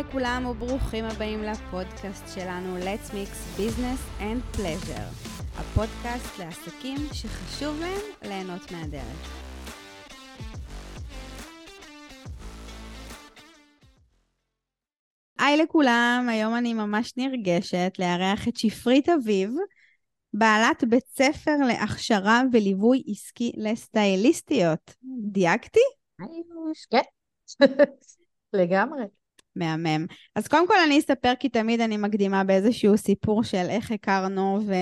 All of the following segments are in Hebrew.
לכולם וברוכים הבאים לפודקאסט שלנו Let's Mix Business and Pleasure, הפודקאסט לעסקים שחשוב להם ליהנות מהדרך. היי לכולם, היום אני ממש נרגשת לארח את שפרית אביב, בעלת בית ספר להכשרה וליווי עסקי לסטייליסטיות. דייקתי? כן, לגמרי. מהמם. אז קודם כל אני אספר, כי תמיד אני מקדימה באיזשהו סיפור של איך הכרנו ו...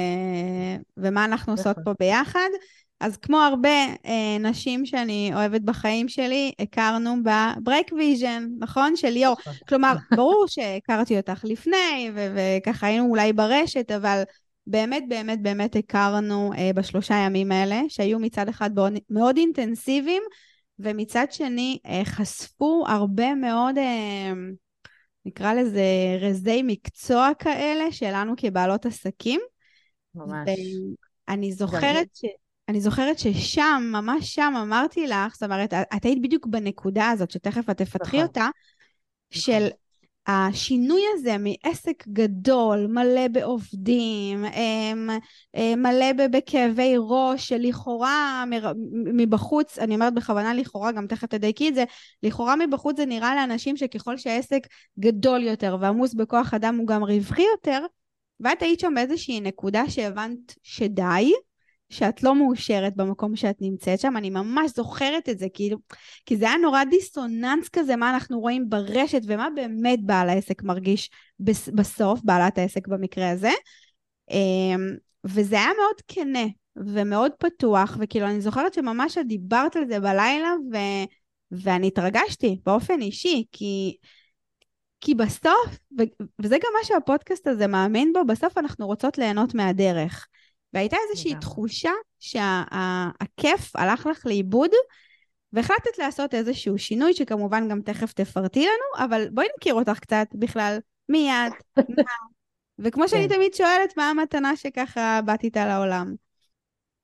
ומה אנחנו עושות פה ביחד. אז כמו הרבה אה, נשים שאני אוהבת בחיים שלי, הכרנו בברייק ויז'ן, נכון? של ליאור. נכון. כלומר, ברור שהכרתי אותך לפני, ו- וככה היינו אולי ברשת, אבל באמת, באמת, באמת הכרנו אה, בשלושה ימים האלה, שהיו מצד אחד מאוד, מאוד אינטנסיביים, ומצד שני אה, חשפו הרבה מאוד, אה, נקרא לזה רזי מקצוע כאלה, שלנו כבעלות עסקים. ממש. ואני זוכרת ש... אני זוכרת ששם, ממש שם, אמרתי לך, זאת אומרת, את היית בדיוק בנקודה הזאת, שתכף את תפתחי נכון. אותה, של השינוי הזה מעסק גדול, מלא בעובדים, אמ, אמ, מלא בכאבי ראש, שלכאורה מבחוץ, אני אומרת בכוונה לכאורה, גם תכף תדייקי את זה, לכאורה מבחוץ זה נראה לאנשים שככל שהעסק גדול יותר ועמוס בכוח אדם הוא גם רווחי יותר, ואת היית שם באיזושהי נקודה שהבנת שדי, שאת לא מאושרת במקום שאת נמצאת שם, אני ממש זוכרת את זה, כאילו, כי זה היה נורא דיסוננס כזה, מה אנחנו רואים ברשת ומה באמת בעל העסק מרגיש בסוף, בעלת העסק במקרה הזה. אמ, וזה היה מאוד כנה ומאוד פתוח, וכאילו, אני זוכרת שממש את דיברת על זה בלילה, ו... ואני התרגשתי באופן אישי, כי... כי בסוף. וזה גם מה שהפודקאסט הזה מאמין בו, בסוף אנחנו רוצות ליהנות מהדרך. והייתה איזושהי תחושה שהכיף שה- הלך לך לאיבוד, והחלטת לעשות איזשהו שינוי, שכמובן גם תכף תפרטי לנו, אבל בואי נכיר אותך קצת בכלל, מי את, מה, וכמו שאני כן. תמיד שואלת, מה המתנה שככה באת איתה לעולם?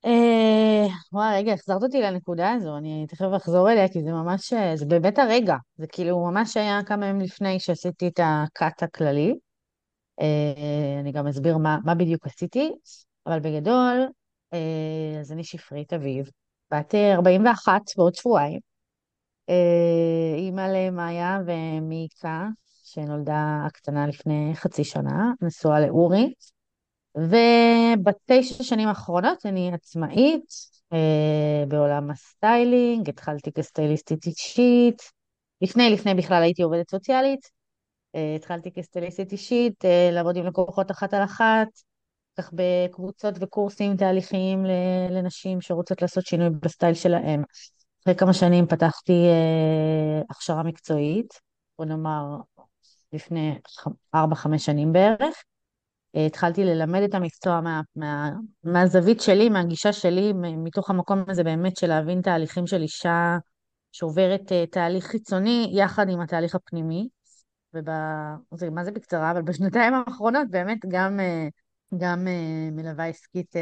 אה, וואי, רגע, החזרת אותי לנקודה הזו, אני תכף אחזור אליה, כי זה ממש, זה באמת הרגע. זה כאילו ממש היה כמה ימים לפני שעשיתי את הקאט הכללי. אה, אני גם אסביר מה, מה בדיוק עשיתי. אבל בגדול, אה, אז אני שפרית אביב, בת 41 אה, בעוד שבועיים, אה, אימא למאיה ומיקה, שנולדה הקטנה לפני חצי שנה, נשואה לאורי, ובתשע שנים האחרונות אני עצמאית בעולם הסטיילינג, התחלתי כסטייליסטית אישית, לפני, לפני בכלל הייתי עובדת סוציאלית, התחלתי כסטייליסטית אישית, לעבוד עם לקוחות אחת על אחת, כך בקבוצות וקורסים תהליכיים לנשים שרוצות לעשות שינוי בסטייל שלהם. אחרי כמה שנים פתחתי אה, הכשרה מקצועית, בוא נאמר לפני 4-5 שנים בערך. אה, התחלתי ללמד את המקצוע מה, מה, מהזווית שלי, מהגישה שלי, מתוך המקום הזה באמת של להבין תהליכים של אישה שעוברת אה, תהליך חיצוני יחד עם התהליך הפנימי. וב... זה, מה זה בקצרה? אבל בשנתיים האחרונות באמת גם אה, גם uh, מלווה עסקית uh,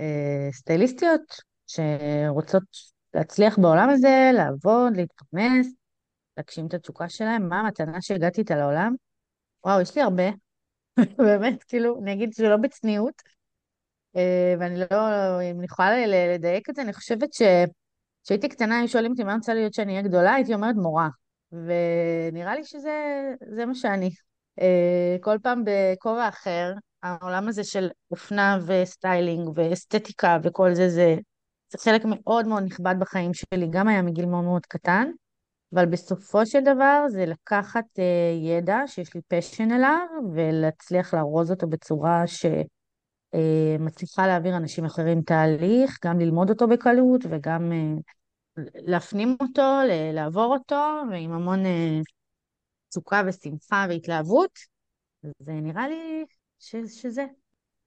uh, סטייליסטיות שרוצות להצליח בעולם הזה, לעבוד, להתפרנס, להגשים את התשוקה שלהם. מה המתנה שהגעתי איתה לעולם? וואו, יש לי הרבה, באמת, כאילו, אני אגיד שלא בצניעות, uh, ואני לא, אם אני יכולה לדייק את זה, אני חושבת שכשהייתי קטנה, היו שואלים אותי מה רוצה להיות שאני אהיה גדולה, הייתי אומרת מורה. ונראה לי שזה מה שאני. כל פעם בכובע אחר, העולם הזה של אופנה וסטיילינג ואסתטיקה וכל זה, זה, זה חלק מאוד מאוד נכבד בחיים שלי, גם היה מגיל מאוד מאוד קטן, אבל בסופו של דבר זה לקחת אה, ידע שיש לי passion אליו, ולהצליח לארוז אותו בצורה שמצליחה אה, אה, להעביר אנשים אחרים תהליך, גם ללמוד אותו בקלות וגם אה, להפנים אותו, לעבור אותו, ועם המון תשוקה ושמחה והתלהבות. זה נראה לי ש, שזה.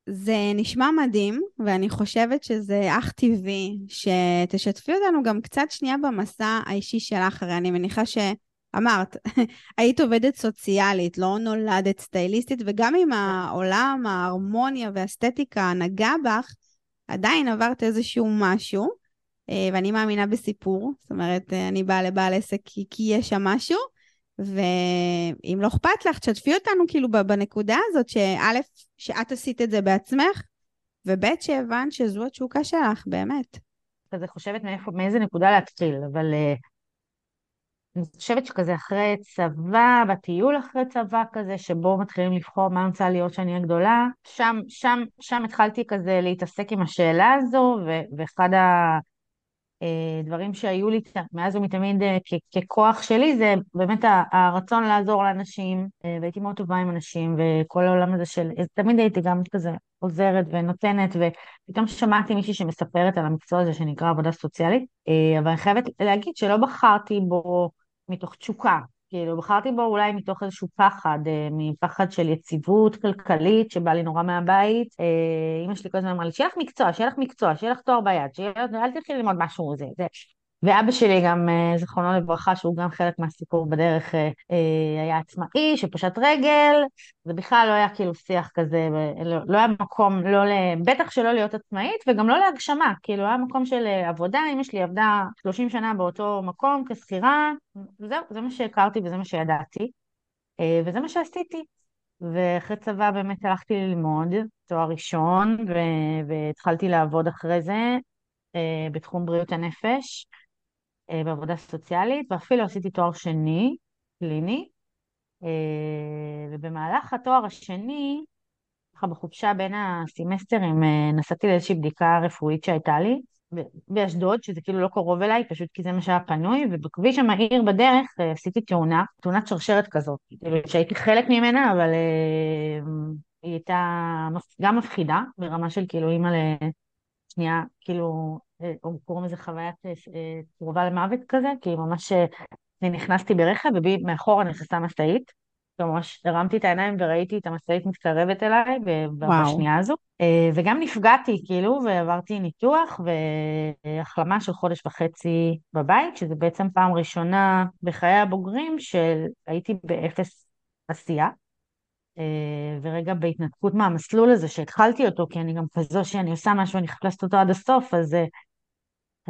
זה נשמע מדהים, ואני חושבת שזה אך טבעי שתשתפי אותנו גם קצת שנייה במסע האישי שלך, הרי אני מניחה שאמרת, היית עובדת סוציאלית, לא נולדת סטייליסטית, וגם אם העולם, ההרמוניה והאסתטיקה נגע בך, עדיין עברת איזשהו משהו, אה, ואני מאמינה בסיפור, זאת אומרת, אני באה לבעל עסק כי, כי יש שם משהו, ואם לא אכפת לך, תשתפי אותנו כאילו בנקודה הזאת, שא', שאת עשית את זה בעצמך, וב', שהבנת שזו התשוקה שלך, באמת. כזה חושבת מאיפה, מאיזה נקודה להתחיל, אבל uh, אני חושבת שכזה אחרי צבא, בטיול אחרי צבא כזה, שבו מתחילים לבחור מה אני רוצה להיות שאני אהיה גדולה, שם, שם, שם התחלתי כזה להתעסק עם השאלה הזו, ואחד הדברים שהיו לי מאז ומתמיד אה, ככוח שלי, זה באמת הרצון לעזור לאנשים, אה, והייתי מאוד טובה עם אנשים, וכל העולם הזה של, תמיד הייתי גם כזה עוזרת ונותנת, ופתאום שמעתי מישהי שמספרת על המקצוע הזה שנקרא עבודה סוציאלית, אה, אבל אני חייבת להגיד שלא בחרתי בו מתוך תשוקה. כאילו, בחרתי בו אולי מתוך איזשהו פחד, אה, מפחד של יציבות כלכלית, שבא לי נורא מהבית. אה, אמא שלי כל הזמן אמרה לי, שיהיה לך מקצוע, שיהיה לך מקצוע, שיהיה לך תואר ביד, שיהיה... אל תלכי ללמוד משהו, זה, זה. ואבא שלי גם, אה, זיכרונו לברכה, שהוא גם חלק מהסיפור בדרך, אה, אה, היה עצמאי, שפשט רגל, זה בכלל לא היה כאילו שיח כזה, לא היה מקום, לא ל... בטח שלא להיות עצמאית, וגם לא להגשמה, כאילו היה מקום של עבודה, אמא שלי עבדה 30 שנה באותו מקום כשכירה, זהו, זה מה שהכרתי וזה מה שידעתי, וזה מה שעשיתי. ואחרי צבא באמת הלכתי ללמוד תואר ראשון, והתחלתי לעבוד אחרי זה בתחום בריאות הנפש. אה, בעבודה סוציאלית, ואפילו עשיתי תואר שני, קליני, אה, ובמהלך התואר השני, ככה בחופשה בין הסמסטרים, אה, נסעתי לאיזושהי בדיקה רפואית שהייתה לי, באשדוד, שזה כאילו לא קרוב אליי, פשוט כי זה מה שהיה פנוי, ובכביש המהיר בדרך עשיתי תאונה, תאונת שרשרת כזאת, כאילו שהייתי חלק ממנה, אבל היא הייתה גם מפחידה, ברמה של כאילו אימא לשנייה, כאילו אה, קוראים לזה חוויית אה, אה, קרובה למוות כזה, כי ממש אני נכנסתי ברכב ומאחורה נכנסה משאית. ממש הרמתי את העיניים וראיתי את המשאית מתקרבת אליי בשנייה הזו. וגם נפגעתי, כאילו, ועברתי ניתוח והחלמה של חודש וחצי בבית, שזה בעצם פעם ראשונה בחיי הבוגרים שהייתי באפס עשייה. ורגע בהתנתקות מהמסלול הזה שהתחלתי אותו, כי אני גם כזו שאני עושה משהו, אני לעשות אותו עד הסוף, אז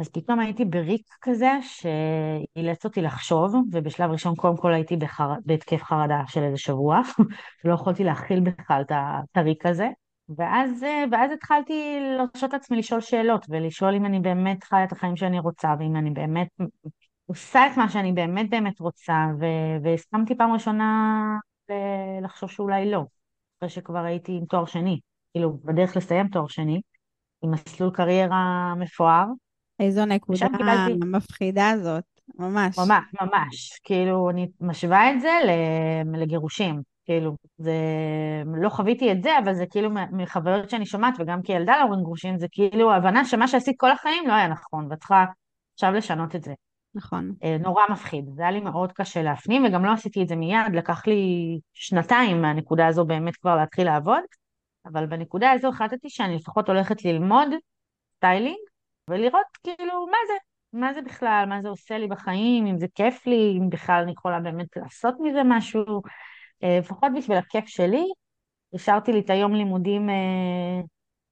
אז פתאום הייתי בריק כזה שאילץ אותי לחשוב, ובשלב ראשון קודם כל הייתי בחר... בהתקף חרדה של איזה שבוע, ולא יכולתי להכיל בכלל את הריק הזה. ואז, ואז התחלתי להרשות לעצמי לשאול שאלות, ולשאול אם אני באמת חיה את החיים שאני רוצה, ואם אני באמת עושה את מה שאני באמת באמת רוצה, ו- והסכמתי פעם ראשונה לחשוב שאולי לא, אחרי שכבר הייתי עם תואר שני, כאילו בדרך לסיים תואר שני, עם מסלול קריירה מפואר, איזו נקודה קיבלתי... מפחידה זאת, ממש. ממש, ממש. כאילו, אני משווה את זה לגירושים. כאילו, זה... לא חוויתי את זה, אבל זה כאילו מחוויות שאני שומעת, וגם כילדה להורים גרושים, זה כאילו הבנה שמה שעשית כל החיים לא היה נכון, ואת צריכה עכשיו לשנות את זה. נכון. אה, נורא מפחיד. זה היה לי מאוד קשה להפנים, וגם לא עשיתי את זה מיד, לקח לי שנתיים מהנקודה הזו באמת כבר להתחיל לעבוד, אבל בנקודה הזו החלטתי שאני לפחות הולכת ללמוד סטיילינג, ולראות כאילו מה זה, מה זה בכלל, מה זה עושה לי בחיים, אם זה כיף לי, אם בכלל אני יכולה באמת לעשות מזה משהו, אה, לפחות בשביל הכיף שלי. השארתי לי את היום לימודים אה,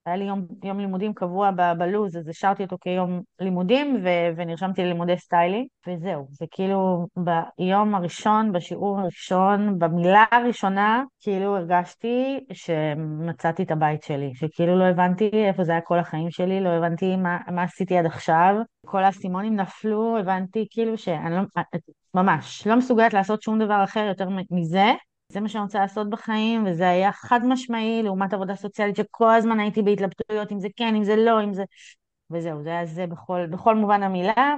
היה לי יום, יום לימודים קבוע בלו"ז, אז השארתי אותו כיום לימודים ו- ונרשמתי ללימודי סטיילינג, וזהו, זה כאילו ביום הראשון, בשיעור הראשון, במילה הראשונה, כאילו הרגשתי שמצאתי את הבית שלי, שכאילו לא הבנתי איפה זה היה כל החיים שלי, לא הבנתי מה, מה עשיתי עד עכשיו, כל האסימונים נפלו, הבנתי כאילו שאני לא, ממש, לא מסוגלת לעשות שום דבר אחר יותר מזה, זה מה שאני רוצה לעשות בחיים, וזה היה חד משמעי לעומת עבודה סוציאלית שכל הזמן הייתי בהתלבטויות, אם זה כן, אם זה לא, אם זה... וזהו, זה היה זה בכל, בכל מובן המילה.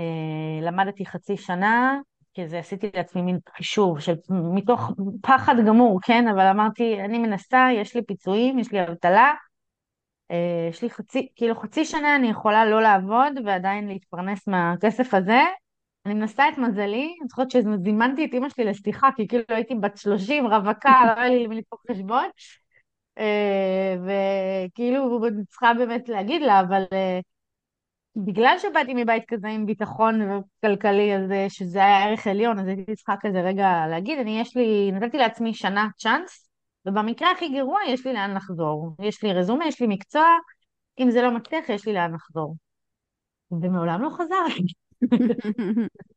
אה, למדתי חצי שנה, כי זה עשיתי לעצמי מין חישוב של מתוך פחד גמור, כן? אבל אמרתי, אני מנסה, יש לי פיצויים, יש לי אבטלה, אה, יש לי חצי, כאילו חצי שנה אני יכולה לא לעבוד ועדיין להתפרנס מהכסף הזה, אני מנסה את מזלי, אני זוכרת שזימנתי את אימא שלי לשיחה, כי כאילו הייתי בת 30, רווקה, לא היה לי למי לדפוק חשבון, אה, וכאילו אני צריכה באמת להגיד לה, אבל אה, בגלל שבאתי מבית כזה עם ביטחון כלכלי, אז אה, שזה היה ערך עליון, אז הייתי צריכה כזה רגע להגיד, אני יש לי, נתתי לעצמי שנה צ'אנס, ובמקרה הכי גרוע יש לי לאן לחזור. יש לי רזומה, יש לי מקצוע, אם זה לא מצליח, יש לי לאן לחזור. ומעולם לא חזרתי.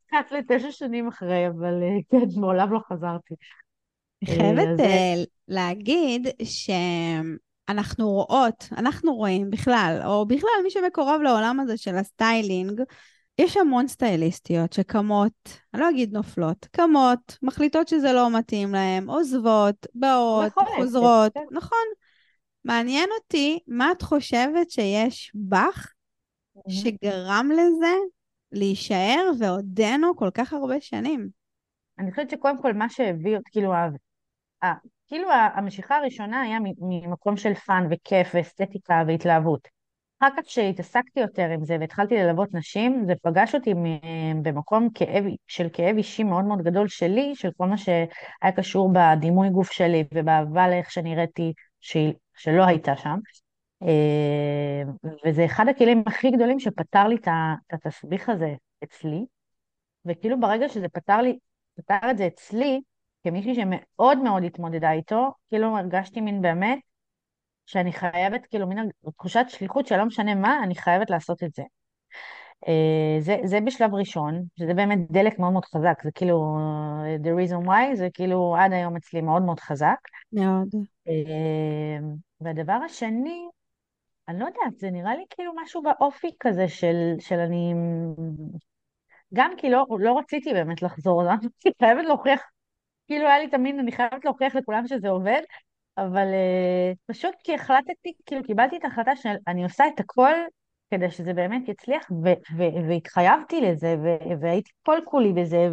קצת לתשע שנים אחרי, אבל אה, כן, מעולם לא חזרתי. אני חייבת אה, להגיד שאנחנו רואות, אנחנו רואים בכלל, או בכלל מי שמקורב לעולם הזה של הסטיילינג, יש המון סטייליסטיות שקמות, אני לא אגיד נופלות, קמות, מחליטות שזה לא מתאים להן, עוזבות, באות, חוזרות, כן. נכון. מעניין אותי, מה את חושבת שיש בך שגרם לזה להישאר ועודנו כל כך הרבה שנים? אני חושבת שקודם כל מה שהביא, כאילו, ה, כאילו המשיכה הראשונה היה ממקום של fun וכיף ואסתטיקה והתלהבות. אחר כך כשהתעסקתי יותר עם זה והתחלתי ללוות נשים, זה פגש אותי במקום כאב, של כאב אישי מאוד מאוד גדול שלי, של כל מה שהיה קשור בדימוי גוף שלי ובאהבה לאיך שנראיתי, שלא הייתה שם. אה, וזה אחד הכלים הכי גדולים שפתר לי את התסביך הזה אצלי, וכאילו ברגע שזה פתר לי, פתר את זה אצלי, כמישהי שמאוד מאוד התמודדה איתו, כאילו הרגשתי מין באמת שאני חייבת, כאילו מין תחושת שליחות שלא משנה מה, אני חייבת לעשות את זה. Uh, זה, זה בשלב ראשון, שזה באמת דלק מאוד מאוד חזק, זה כאילו, the reason why, זה כאילו עד היום אצלי מאוד מאוד חזק. מאוד. Uh, והדבר השני, אני לא יודעת, זה נראה לי כאילו משהו באופי כזה של, של אני... גם כי לא, לא רציתי באמת לחזור, אז אני חייבת להוכיח כאילו היה לי תמיד, אני חייבת להוכיח לכולם שזה עובד, אבל uh, פשוט כי החלטתי, כאילו קיבלתי את ההחלטה שאני עושה את הכל כדי שזה באמת יצליח, והתחייבתי לזה, והייתי כל כולי בזה,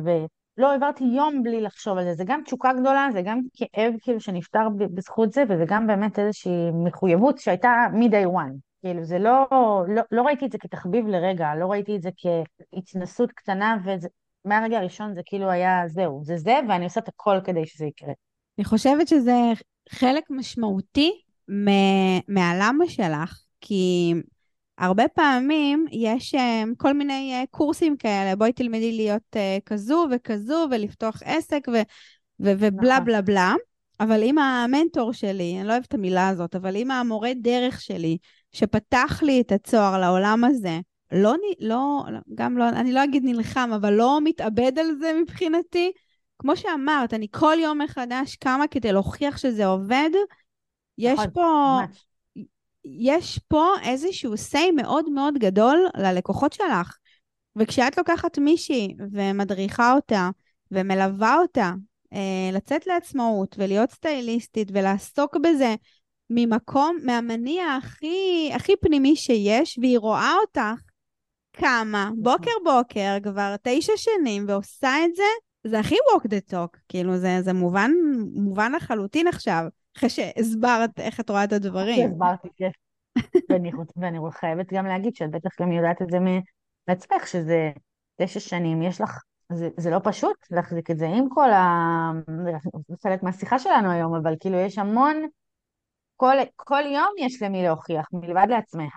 ולא העברתי יום בלי לחשוב על זה. זה גם תשוקה גדולה, זה גם כאב כאילו שנפטר בזכות זה, וזה גם באמת איזושהי מחויבות שהייתה מ-day one. כאילו זה לא, לא, לא ראיתי את זה כתחביב לרגע, לא ראיתי את זה כהתנסות קטנה, וזה, מהרגע הראשון זה כאילו היה זהו, זה זה, ואני עושה את הכל כדי שזה יקרה. אני חושבת שזה חלק משמעותי מהלמה שלך, כי הרבה פעמים יש אה, כל מיני אה, קורסים כאלה, בואי תלמדי להיות אה, כזו וכזו ולפתוח עסק ו- ו- ובלה נכון. בלה בלה, אבל אם המנטור שלי, אני לא אוהבת את המילה הזאת, אבל אם המורה דרך שלי, שפתח לי את הצוהר לעולם הזה, לא, לא, גם לא, אני לא אגיד נלחם, אבל לא מתאבד על זה מבחינתי. כמו שאמרת, אני כל יום מחדש קמה כדי להוכיח שזה עובד. יש נכון, פה, יש פה איזשהו say מאוד מאוד גדול ללקוחות שלך. וכשאת לוקחת מישהי ומדריכה אותה ומלווה אותה אה, לצאת לעצמאות ולהיות סטייליסטית ולעסוק בזה ממקום, מהמניע הכי, הכי פנימי שיש, והיא רואה אותך קמה בוקר בוקר כבר תשע שנים ועושה את זה, זה הכי walk the talk, כאילו זה, זה מובן, מובן לחלוטין עכשיו, אחרי שהסברת איך את רואה את הדברים. הסברתי, כן. ואני, חייבת גם להגיד שאת בטח גם יודעת את זה מעצמך, שזה תשע שנים, יש לך, זה, זה לא פשוט להחזיק את זה עם כל ה... זה חלק מהשיחה שלנו היום, אבל כאילו יש המון, כל, כל יום יש למי להוכיח, מלבד לעצמך.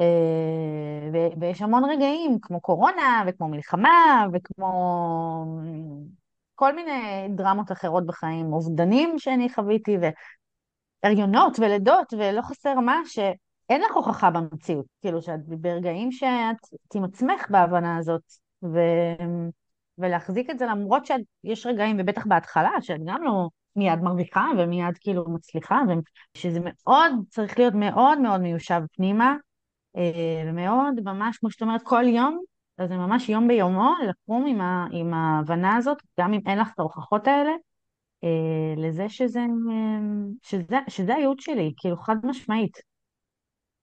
אה, ויש המון רגעים, כמו קורונה, וכמו מלחמה, וכמו כל מיני דרמות אחרות בחיים, אובדנים שאני חוויתי, והריונות ולידות, ולא חסר מה, שאין לך הוכחה במציאות. כאילו, שאת ברגעים שאת עם עצמך בהבנה הזאת, ו... ולהחזיק את זה למרות שיש רגעים, ובטח בהתחלה, שאת גם לא מיד מרוויחה ומיד כאילו מצליחה, ושזה מאוד, צריך להיות מאוד מאוד מיושב פנימה, אה, ומאוד, ממש, כמו שאת אומרת, כל יום, אז זה ממש יום ביומו, לקום עם, ה, עם ההבנה הזאת, גם אם אין לך את ההוכחות האלה, אה, לזה שזה, שזה, שזה הייעוד שלי, כאילו חד משמעית.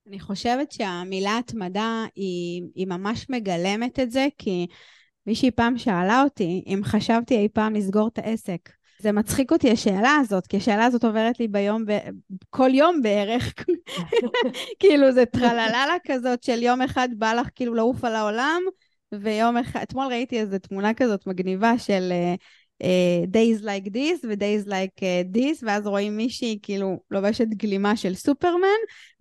אני חושבת שהמילה התמדה היא, היא ממש מגלמת את זה, כי מישהי פעם שאלה אותי אם חשבתי אי פעם לסגור את העסק. זה מצחיק אותי השאלה הזאת, כי השאלה הזאת עוברת לי ביום, ב... כל יום בערך. כאילו, זה טרללה כזאת של יום אחד בא לך כאילו לעוף על העולם, ויום אחד, אתמול ראיתי איזו תמונה כזאת מגניבה של uh, uh, days like this ו-days like uh, this, ואז רואים מישהי כאילו לובשת גלימה של סופרמן,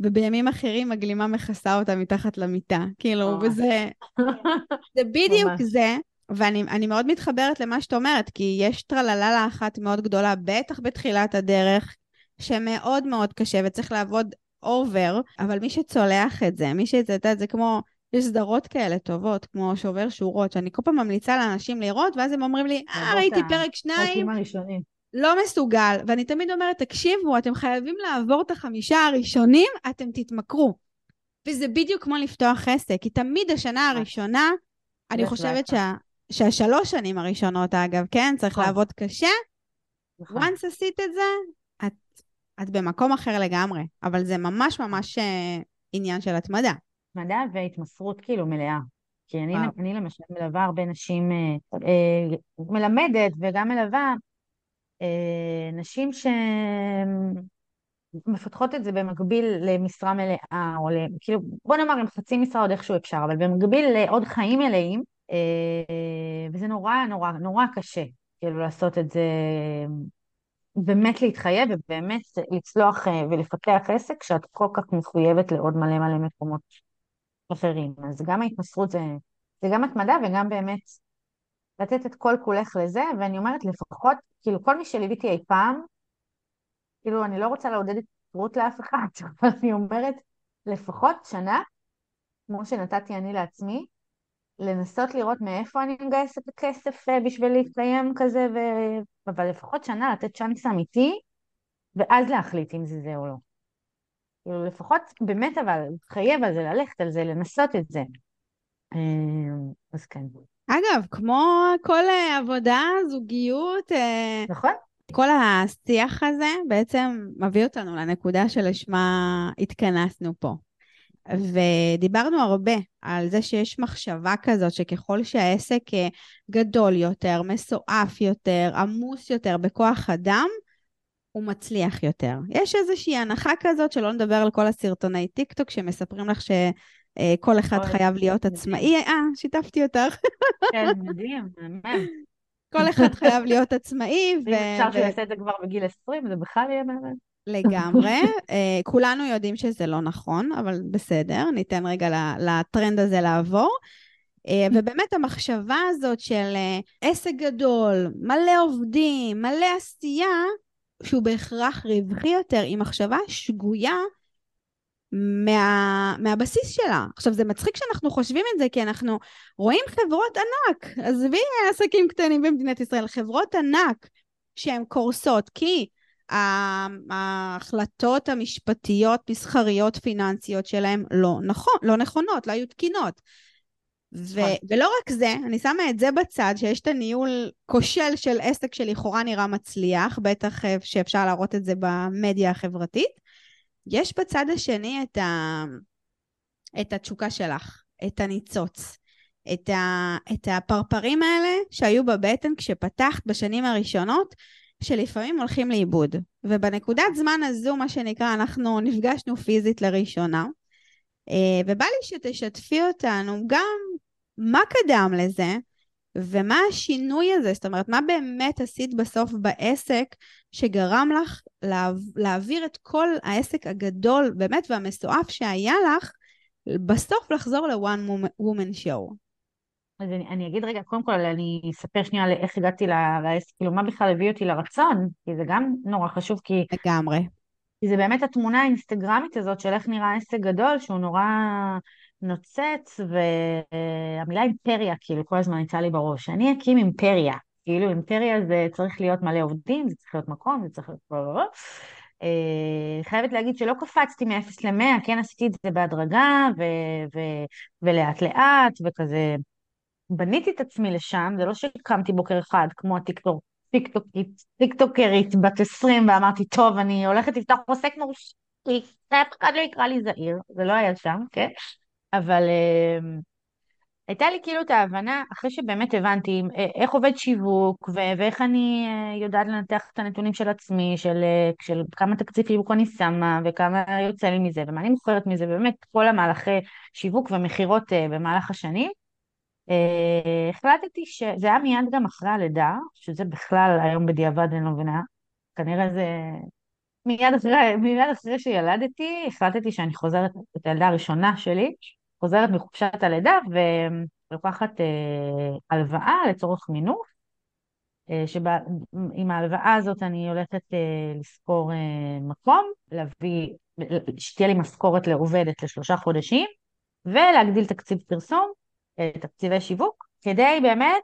ובימים אחרים הגלימה מכסה אותה מתחת למיטה. כאילו, וזה... זה בדיוק זה. ואני מאוד מתחברת למה שאת אומרת, כי יש טרללה אחת מאוד גדולה, בטח בתחילת הדרך, שמאוד מאוד קשה וצריך לעבוד אובר, אבל מי שצולח את זה, מי שזה, זה כמו יש סדרות כאלה טובות, כמו שובר שורות, שאני כל פעם ממליצה לאנשים לראות, ואז הם אומרים לי, אה, ראיתי פרק שניים. לא מסוגל. ואני תמיד אומרת, תקשיבו, אתם חייבים לעבור את החמישה הראשונים, אתם תתמכרו. וזה בדיוק כמו לפתוח עסק, כי תמיד השנה הראשונה, אני חושבת שה, שהשלוש שנים הראשונות, אגב, כן? צריך נכון. לעבוד קשה. נכון. once עשית את זה, את, את במקום אחר לגמרי. אבל זה ממש ממש אה, עניין של התמדה. התמדה והתמסרות כאילו מלאה. כי אני, אני למשל מלווה הרבה נשים, אה, אה, מלמדת וגם מלווה אה, נשים שמפתחות את זה במקביל למשרה מלאה, או כאילו, בוא נאמר עם חצי משרה עוד איכשהו אפשר, אבל במקביל לעוד חיים מלאים, אה, וזה נורא נורא נורא קשה, כאילו לעשות את זה, באמת להתחייב ובאמת לצלוח אה, ולפתח עסק כשאת כל כך מחויבת לעוד מלא מלא מקומות אחרים. אז גם ההתמסרות זה, זה גם התמדה וגם באמת לתת את כל כולך לזה, ואני אומרת לפחות, כאילו כל מי שליוויתי אי פעם, כאילו אני לא רוצה לעודד התפטרות לאף אחד, אבל אני אומרת לפחות שנה, כמו שנתתי אני לעצמי, לנסות לראות מאיפה אני מגייסת כסף אה, בשביל להתקיים כזה, ו... אבל לפחות שנה לתת צ'אנס אמיתי, ואז להחליט אם זה זה או לא. כאילו לפחות באמת אבל, להתחייב על זה, ללכת על זה, לנסות את זה. אה, אז כן. אגב, כמו כל אה, עבודה, זוגיות, אה, נכון. כל השיח הזה בעצם מביא אותנו לנקודה שלשמה התכנסנו פה. ודיברנו הרבה על זה שיש מחשבה כזאת שככל שהעסק אה, גדול יותר, מסועף יותר, עמוס יותר בכוח אדם, הוא מצליח יותר. יש איזושהי הנחה כזאת, שלא נדבר על כל הסרטוני טיק טוק שמספרים לך ש... אה, כל אחד חייב להיות עצמאי. אה, שיתפתי אותך. כן, מדהים, באמת. כל אחד חייב להיות עצמאי. אם אפשר שהוא יעשה את זה כבר בגיל 20, זה בכלל יהיה באמת. לגמרי. אה, כולנו יודעים שזה לא נכון, אבל בסדר, ניתן רגע לטרנד הזה לעבור. אה, ובאמת המחשבה הזאת של עסק גדול, מלא עובדים, מלא עשייה, שהוא בהכרח רווחי יותר, היא מחשבה שגויה מה, מהבסיס שלה. עכשיו, זה מצחיק שאנחנו חושבים את זה, כי אנחנו רואים חברות ענק, עזבי עסקים קטנים במדינת ישראל, חברות ענק שהן קורסות, כי ההחלטות המשפטיות, מסחריות, פיננסיות שלהן לא, נכון, לא נכונות, לא היו תקינות. ו- נכון. ולא רק זה, אני שמה את זה בצד, שיש את הניהול כושל של עסק שלכאורה נראה מצליח, בטח שאפשר להראות את זה במדיה החברתית, יש בצד השני את, ה... את התשוקה שלך, את הניצוץ, את, ה... את הפרפרים האלה שהיו בבטן כשפתחת בשנים הראשונות, שלפעמים הולכים לאיבוד. ובנקודת זמן הזו, מה שנקרא, אנחנו נפגשנו פיזית לראשונה, אה, ובא לי שתשתפי אותנו גם מה קדם לזה, ומה השינוי הזה? זאת אומרת, מה באמת עשית בסוף בעסק שגרם לך להעביר את כל העסק הגדול, באמת, והמסועף שהיה לך, בסוף לחזור ל-one woman show? אז אני, אני אגיד רגע, קודם כל, אני אספר שנייה לאיך הגעתי לעסק, כאילו, מה בכלל הביא אותי לרצון, כי זה גם נורא חשוב, כי... לגמרי. כי זה באמת התמונה האינסטגרמית הזאת של איך נראה עסק גדול, שהוא נורא נוצץ, והמילה אימפריה כאילו כל הזמן יצאה לי בראש. אני אקים אימפריה. כאילו אימפריה זה צריך להיות מלא עובדים, זה צריך להיות מקום, זה צריך להיות... Uh, חייבת להגיד שלא קפצתי מ-0 ל-100, כן עשיתי את זה בהדרגה ו- ו- ולאט לאט וכזה בניתי את עצמי לשם, זה לא שקמתי בוקר אחד כמו הטיקטוק, טיקטוקרית בת 20 ואמרתי טוב אני הולכת לפתוח עוסק מורשי, אף אחד לא יקרא לי זעיר, זה לא היה שם, כן? אבל uh, הייתה לי כאילו את ההבנה, אחרי שבאמת הבנתי אה, איך עובד שיווק, ואיך אני uh, יודעת לנתח את הנתונים של עצמי, של, uh, של כמה תקציב שיווק אני שמה, וכמה יוצא לי מזה, ומה אני מוכרת מזה, ובאמת כל המהלכי שיווק ומכירות במהלך השנים. Uh, החלטתי שזה היה מיד גם אחרי הלידה, שזה בכלל היום בדיעבד אני לא מבינה, כנראה זה מיד אחרי, מיד אחרי שילדתי, החלטתי שאני חוזרת את הילדה הראשונה שלי, חוזרת מחופשת הלידה ולוקחת אה, הלוואה לצורך מינוף, אה, שעם ההלוואה הזאת אני הולכת אה, לשכור אה, מקום, להביא, שתהיה לי משכורת לעובדת לשלושה חודשים, ולהגדיל תקציב פרסום, אה, תקציבי שיווק, כדי באמת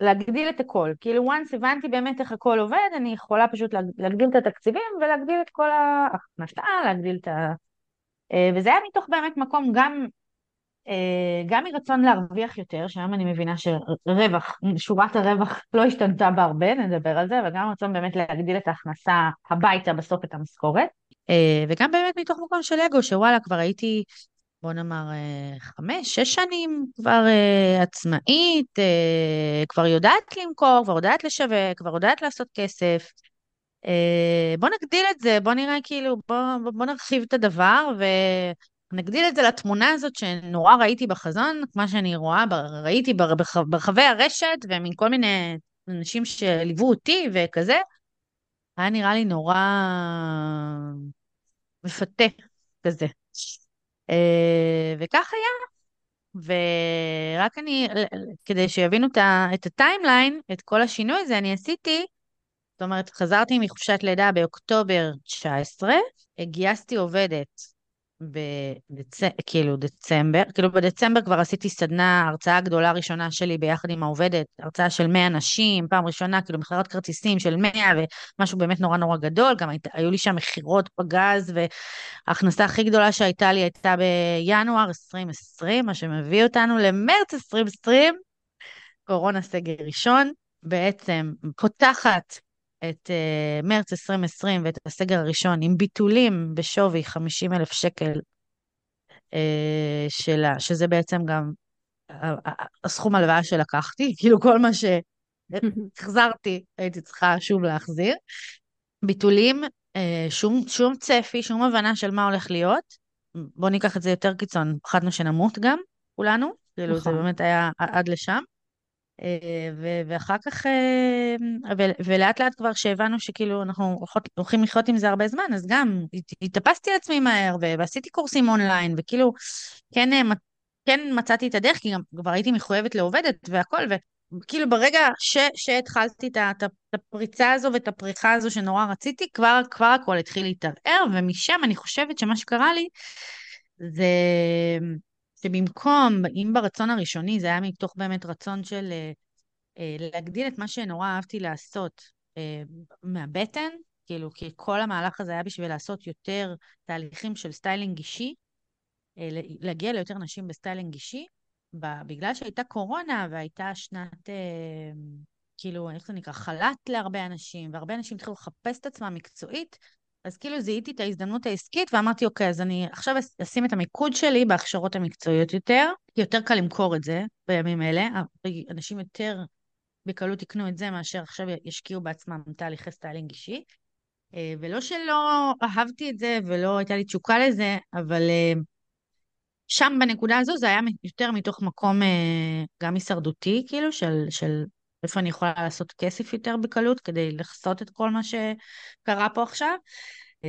להגדיל את הכל. כאילו, once הבנתי באמת איך הכל עובד, אני יכולה פשוט להגדיל את התקציבים ולהגדיל את כל ההכנסה, להגדיל את ה... אה, וזה היה מתוך באמת מקום גם, גם מרצון להרוויח יותר, שהיום אני מבינה שרווח, שורת הרווח לא השתנתה בהרבה, נדבר על זה, אבל גם רצון באמת להגדיל את ההכנסה הביתה בסוף את המשכורת. וגם באמת מתוך מקום של אגו, שוואלה, כבר הייתי בוא נאמר, אה, חמש, שש שנים כבר עצמאית, כבר יודעת למכור, כבר יודעת לשווק, כבר יודעת לעשות כסף. בוא נגדיל את זה, בוא נראה כאילו, בוא, בוא נרחיב את הדבר ונגדיל את זה לתמונה הזאת שנורא ראיתי בחזון, מה שאני רואה, ראיתי ברחבי הרשת ומכל מיני אנשים שליוו אותי וכזה. היה נראה לי נורא מפתה כזה. אה, וכך היה. ורק אני, כדי שיבינו את הטיימליין, את כל השינוי הזה, אני עשיתי, זאת אומרת, חזרתי מחופשת לידה באוקטובר 19, גייסתי עובדת בדצ... כאילו דצמבר, כאילו בדצמבר כבר עשיתי סדנה, הרצאה גדולה ראשונה שלי ביחד עם העובדת, הרצאה של 100 נשים, פעם ראשונה, כאילו מכירת כרטיסים של 100 ומשהו באמת נורא נורא גדול, גם היית, היו לי שם מכירות בגז, וההכנסה הכי גדולה שהייתה לי הייתה בינואר 2020, מה שמביא אותנו למרץ 2020, קורונה סגר ראשון, בעצם פותחת את uh, מרץ 2020 ואת הסגר הראשון עם ביטולים בשווי 50 אלף שקל uh, שלה, שזה בעצם גם הסכום הלוואה שלקחתי, כאילו כל מה שהחזרתי הייתי צריכה שוב להחזיר. ביטולים, uh, שום, שום צפי, שום הבנה של מה הולך להיות. בואו ניקח את זה יותר קיצון, פחדנו שנמות גם, כולנו, כאילו זה נכון. באמת היה עד לשם. אה, ואחר כך, אה, ולאט לאט כבר שהבנו שכאילו אנחנו הולכים לחיות עם זה הרבה זמן, אז גם התאפסתי על עצמי מהר ועשיתי קורסים אונליין, וכאילו כן, אה, כן מצאתי את הדרך, כי גם כבר הייתי מחויבת לעובדת והכל, וכאילו ברגע ש, שהתחלתי את, את הפריצה הזו ואת הפריחה הזו שנורא רציתי, כבר, כבר הכל התחיל להתערער, ומשם אני חושבת שמה שקרה לי זה שבמקום, אם ברצון הראשוני זה היה מתוך באמת רצון של אה, אה, להגדיל את מה שנורא אהבתי לעשות אה, מהבטן, כאילו, כי כל המהלך הזה היה בשביל לעשות יותר תהליכים של סטיילינג אישי, להגיע ליותר נשים בסטיילינג אישי, בגלל שהייתה קורונה והייתה שנת, כאילו, איך זה נקרא, חל"ת להרבה אנשים, והרבה אנשים התחילו לחפש את עצמם מקצועית, אז כאילו זיהיתי את ההזדמנות העסקית ואמרתי, אוקיי, אז אני עכשיו אשים את המיקוד שלי בהכשרות המקצועיות יותר, יותר קל למכור את זה בימים אלה, אנשים יותר בקלות יקנו את זה מאשר עכשיו ישקיעו בעצמם תהליכי סטיילינג אישי. אה, ולא שלא אהבתי את זה ולא הייתה לי תשוקה לזה, אבל אה, שם בנקודה הזו זה היה יותר מתוך מקום אה, גם הישרדותי, כאילו, של, של איפה אני יכולה לעשות כסף יותר בקלות כדי לחסות את כל מה שקרה פה עכשיו. אמ,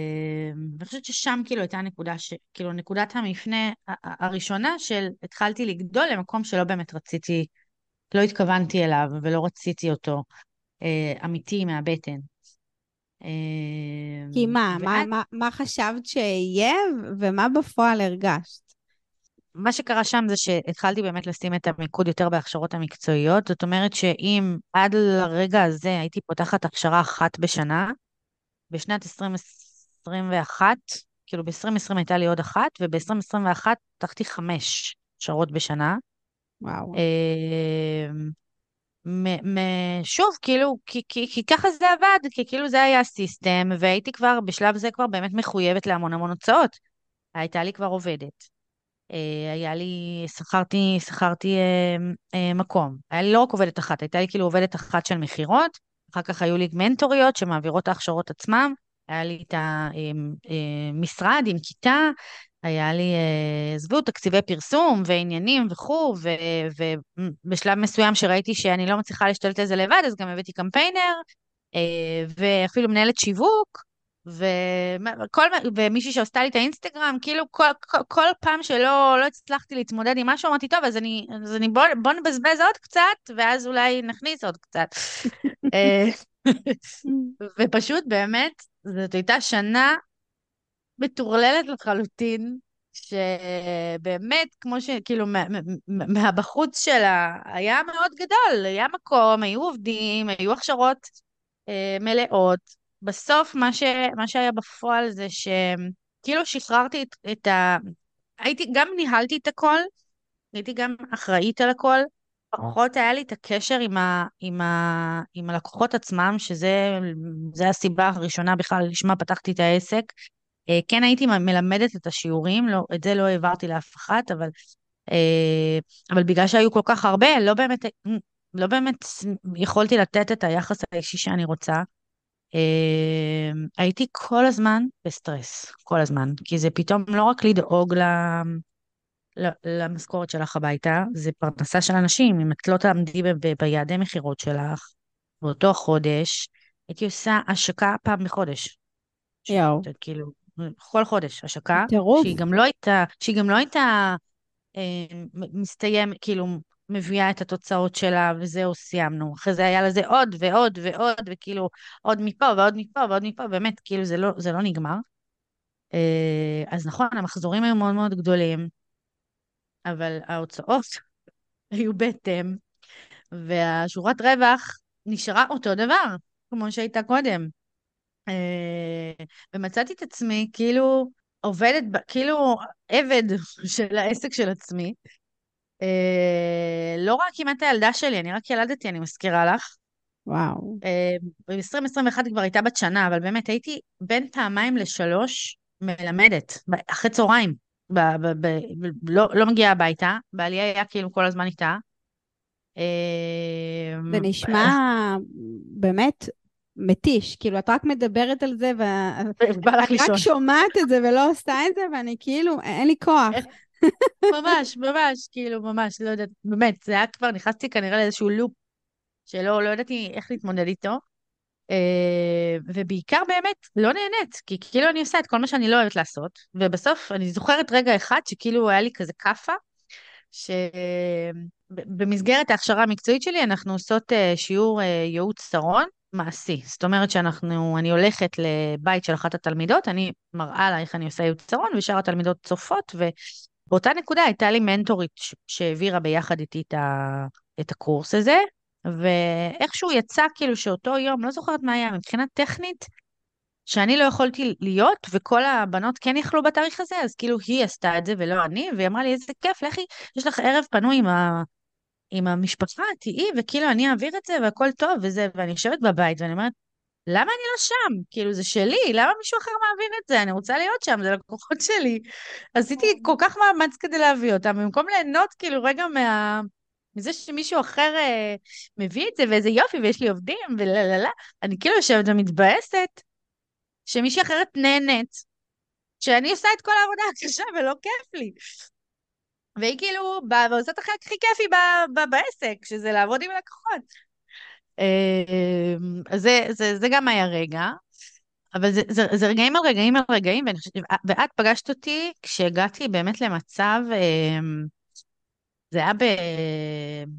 ואני חושבת ששם כאילו הייתה נקודה, ש... כאילו נקודת המפנה הראשונה של התחלתי לגדול למקום שלא באמת רציתי, לא התכוונתי אליו ולא רציתי אותו, אה, אמיתי מהבטן. אמ, כי מה, ואת... מה, מה, מה חשבת שיהיה ומה בפועל הרגשת? מה שקרה שם זה שהתחלתי באמת לשים את המיקוד יותר בהכשרות המקצועיות. זאת אומרת שאם עד לרגע הזה הייתי פותחת הכשרה אחת בשנה, בשנת 2021, כאילו ב-2020 הייתה לי עוד אחת, וב-2021 פתחתי חמש הכשרות בשנה. וואו. אמ, שוב, כאילו, כי, כי, כי ככה זה עבד, כי כאילו זה היה הסיסטם, והייתי כבר, בשלב זה כבר באמת מחויבת להמון המון הוצאות. הייתה לי כבר עובדת. אה, היה לי, שכרתי, שכרתי אה, אה, מקום. היה לי לא רק עובדת אחת, הייתה לי כאילו עובדת אחת של מכירות, אחר כך היו לי מנטוריות שמעבירות את ההכשרות עצמם, היה לי את המשרד עם כיתה, היה לי, עזבו, תקציבי פרסום ועניינים וכו', ובשלב מסוים שראיתי שאני לא מצליחה להשתלט על זה לבד, אז גם הבאתי קמפיינר, ואפילו מנהלת שיווק, וכל, ומישהי שעשתה לי את האינסטגרם, כאילו כל, כל, כל פעם שלא לא הצלחתי להתמודד עם משהו, אמרתי, טוב, אז אני, אז אני בוא, בוא נבזבז עוד קצת, ואז אולי נכניס עוד קצת. אה, ופשוט באמת, זאת הייתה שנה מטורללת לחלוטין, שבאמת, כמו שכאילו, מהבחוץ שלה היה מאוד גדול, היה מקום, היו עובדים, היו הכשרות אה, מלאות. בסוף, מה, ש, מה שהיה בפועל זה שכאילו שחררתי את, את ה... הייתי, גם ניהלתי את הכל, הייתי גם אחראית על הכל, פחות היה לי את הקשר עם, ה, עם, ה, עם הלקוחות עצמם, שזה הסיבה הראשונה בכלל לשמה פתחתי את העסק. אה, כן הייתי מלמדת את השיעורים, לא, את זה לא העברתי לאף אחת, אבל, אה, אבל בגלל שהיו כל כך הרבה, לא באמת, לא באמת יכולתי לתת את היחס האישי שאני רוצה. אה, הייתי כל הזמן בסטרס, כל הזמן, כי זה פתאום לא רק לדאוג ל... למשכורת שלך הביתה, זה פרנסה של אנשים. אם את לא תעמדי ביעדי מכירות שלך באותו חודש, הייתי עושה השקה פעם בחודש. יואו. כאילו, כל חודש השקה. טירוף. שהיא גם לא הייתה, שהיא גם לא הייתה אה, מסתיים, כאילו, מביאה את התוצאות שלה, וזהו, סיימנו. אחרי זה היה לזה עוד ועוד ועוד, וכאילו, עוד מפה ועוד מפה ועוד מפה, באמת, כאילו, זה לא, זה לא נגמר. אה, אז נכון, המחזורים היו מאוד מאוד גדולים. אבל ההוצאות היו בהתאם, והשורת רווח נשארה אותו דבר, כמו שהייתה קודם. אה, ומצאתי את עצמי כאילו עובדת, כאילו עבד של העסק של עצמי. אה, לא רק כמעט הילדה שלי, אני רק ילדתי, אני מזכירה לך. וואו. אה, ב-2021 כבר הייתה בת שנה, אבל באמת הייתי בין פעמיים לשלוש מלמדת, אחרי צהריים. ב, ב, ב, לא, לא מגיעה הביתה, בעלי היה כאילו כל הזמן איתה. אמ, זה נשמע באמת מתיש, כאילו את רק מדברת על זה ואני רק שומעת את זה ולא עושה את זה ואני כאילו, אין לי כוח. ממש, ממש, כאילו, ממש, לא יודעת, באמת, זה היה כבר, נכנסתי כנראה לאיזשהו לופ שלא לא ידעתי איך להתמודד איתו. אה, ובעיקר באמת לא נהנית, כי כאילו אני עושה את כל מה שאני לא אוהבת לעשות, ובסוף אני זוכרת רגע אחד שכאילו היה לי כזה כאפה, שבמסגרת ההכשרה המקצועית שלי אנחנו עושות אה, שיעור אה, ייעוץ צרון מעשי. זאת אומרת שאנחנו, אני הולכת לבית של אחת התלמידות, אני מראה לה איך אני עושה ייעוץ צרון, ושאר התלמידות צופות, ובאותה נקודה הייתה לי מנטורית שהעבירה ביחד איתי את, את הקורס הזה, ואיכשהו יצא כאילו שאותו יום, לא זוכרת מה היה, מבחינה טכנית, שאני לא יכולתי להיות, וכל הבנות כן יכלו בתאריך הזה, אז כאילו היא עשתה את זה ולא אני, והיא אמרה לי, איזה כיף, לכי, יש לך ערב פנוי עם, ה... עם המשפחה, תהיי, וכאילו אני אעביר את זה והכל טוב וזה, ואני יושבת בבית ואני אומרת, למה אני לא שם? כאילו, זה שלי, למה מישהו אחר מעביר את זה? אני רוצה להיות שם, זה לקוחות שלי. עשיתי כל כך מאמץ כדי להביא אותם, במקום ליהנות כאילו רגע מה... מזה שמישהו אחר אה, מביא את זה, ואיזה יופי, ויש לי עובדים, ולה לה לה, אני כאילו יושבת ומתבאסת שמישהי אחרת נהנית, שאני עושה את כל העבודה הקשה ולא כיף לי. והיא כאילו באה ועושה את החלק הכי כיפי ב- ב- בעסק, שזה לעבוד עם לקוחות. אה, זה, זה, זה גם היה רגע, אבל זה, זה, זה רגעים על רגעים על רגעים, ואני חושבת, ואת פגשת אותי כשהגעתי באמת למצב, אה, זה היה ב...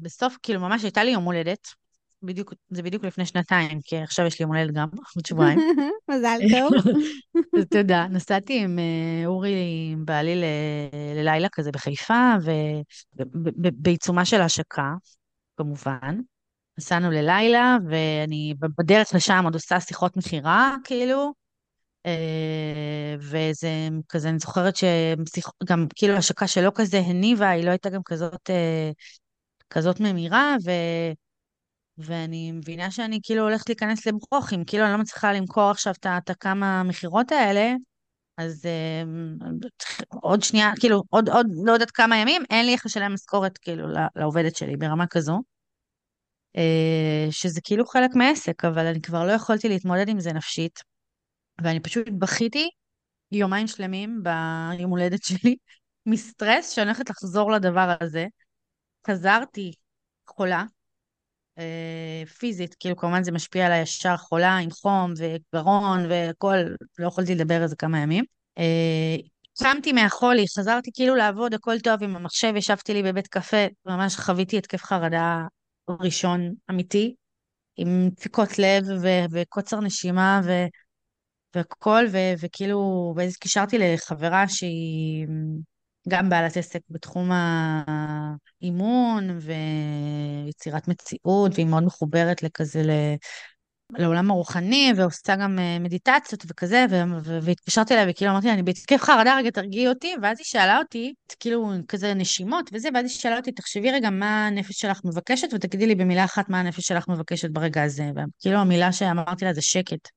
בסוף, כאילו ממש הייתה לי יום הולדת, בדיוק, זה בדיוק לפני שנתיים, כי עכשיו יש לי יום הולדת גם, עוד שבועיים. מזל טוב. תודה. נסעתי עם אה, אורי, עם בעלי ל... ללילה כזה בחיפה, ובעיצומה של השקה, כמובן. נסענו ללילה, ואני בדרך לשם עוד עושה שיחות מכירה, כאילו, אה, וזה כזה, אני זוכרת שגם כאילו השקה שלא כזה הניבה, היא לא הייתה גם כזאת, אה, כזאת ממירה, ו... ואני מבינה שאני כאילו הולכת להיכנס לברוכים, כאילו אני לא מצליחה למכור עכשיו את הכמה מכירות האלה, אז אה, עוד שנייה, כאילו עוד, עוד לא יודעת כמה ימים, אין לי איך לשלם משכורת כאילו לעובדת שלי ברמה כזו. שזה כאילו חלק מהעסק, אבל אני כבר לא יכולתי להתמודד עם זה נפשית. ואני פשוט בכיתי יומיים שלמים ביום הולדת שלי, מסטרס שאני הולכת לחזור לדבר הזה. חזרתי חולה, אה, פיזית, כאילו כמובן זה משפיע עליי ישר חולה, עם חום וגרון והכל, לא יכולתי לדבר על זה כמה ימים. אה, קמתי מהחולי, חזרתי כאילו לעבוד, הכל טוב עם המחשב, ישבתי לי בבית קפה, ממש חוויתי התקף חרדה ראשון אמיתי, עם דפיקות לב ו- וקוצר נשימה, ו- והכל, ו- וכאילו, ואז התקשרתי לחברה שהיא גם בעלת עסק בתחום האימון ויצירת מציאות, והיא מאוד מחוברת לכזה, לעולם הרוחני, ועושה גם אה, מדיטציות וכזה, והתקשרתי אליה וכאילו אמרתי לה, אני בהתקף חרדה, רגע תרגיעי אותי, ואז היא שאלה אותי, כאילו כזה נשימות וזה, ואז היא שאלה אותי, תחשבי רגע מה הנפש שלך מבקשת, ותגידי לי במילה אחת מה הנפש שלך מבקשת ברגע הזה, וכאילו המילה שאמרתי לה זה שקט.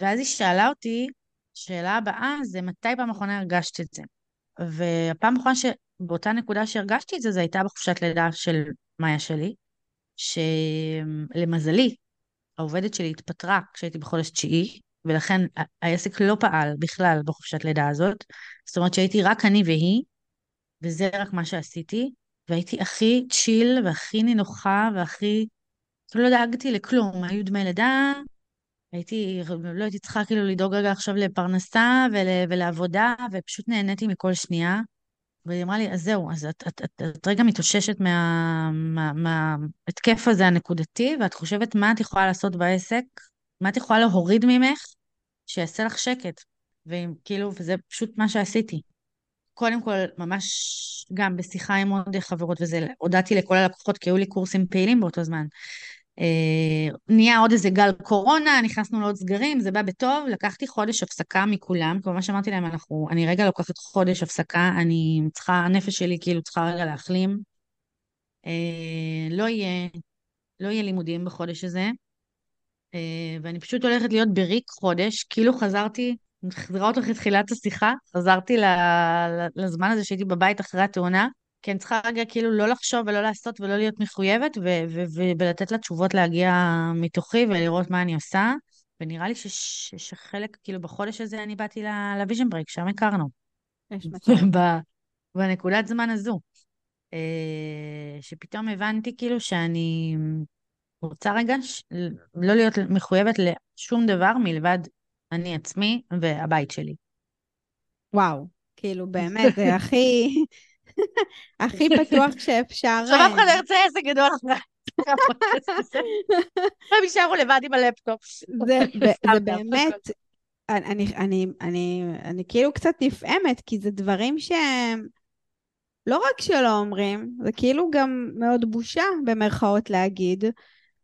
ואז היא שאלה אותי, שאלה הבאה זה מתי פעם אחרונה הרגשת את זה? והפעם האחרונה שבאותה נקודה שהרגשתי את זה, זה הייתה בחופשת לידה של מאיה שלי, שלמזלי, העובדת שלי התפטרה כשהייתי בחודש תשיעי, ולכן העסק לא פעל בכלל בחופשת לידה הזאת. זאת אומרת שהייתי רק אני והיא, וזה רק מה שעשיתי, והייתי הכי צ'יל והכי נינוחה והכי... לא דאגתי לכלום, היו דמי לידה, הייתי, לא הייתי צריכה כאילו לדאוג רגע עכשיו לפרנסה ול, ולעבודה, ופשוט נהניתי מכל שנייה. והיא אמרה לי, אז זהו, אז את, את, את, את רגע מתאוששת מההתקף מה, מה, הזה הנקודתי, ואת חושבת מה את יכולה לעשות בעסק, מה את יכולה להוריד ממך, שיעשה לך שקט. וכאילו, וזה פשוט מה שעשיתי. קודם כל, ממש גם בשיחה עם עוד חברות וזה, הודעתי לכל הלקוחות, כי היו לי קורסים פעילים באותו זמן. אה, נהיה עוד איזה גל קורונה, נכנסנו לעוד סגרים, זה בא בטוב, לקחתי חודש הפסקה מכולם, כמו שאמרתי להם, אנחנו, אני רגע לוקחת חודש הפסקה, אני צריכה, הנפש שלי כאילו צריכה רגע להחלים. אה, לא יהיה, לא יהיה לימודים בחודש הזה, אה, ואני פשוט הולכת להיות בריק חודש, כאילו חזרתי, מחזירה אותך לתחילת השיחה, חזרתי לזמן הזה שהייתי בבית אחרי התאונה, כי אני צריכה רגע כאילו לא לחשוב ולא לעשות ולא להיות מחויבת, ו- ו- ו- ולתת לתשובות להגיע מתוכי ולראות מה אני עושה. ונראה לי ש- שחלק, כאילו בחודש הזה אני באתי ל Vision Break, שם הכרנו. יש מצב. בנקודת זמן הזו. אה, שפתאום הבנתי כאילו שאני רוצה רגע ש- לא להיות מחויבת לשום דבר מלבד אני עצמי והבית שלי. וואו, כאילו באמת, זה הכי... הכי פתוח שאפשר. עכשיו אף אחד לא ירצה עסק גדול אחרי. הם יישארו לבד עם הלפטופ. זה באמת, אני כאילו קצת נפעמת, כי זה דברים שהם לא רק שלא אומרים, זה כאילו גם מאוד בושה במרכאות להגיד.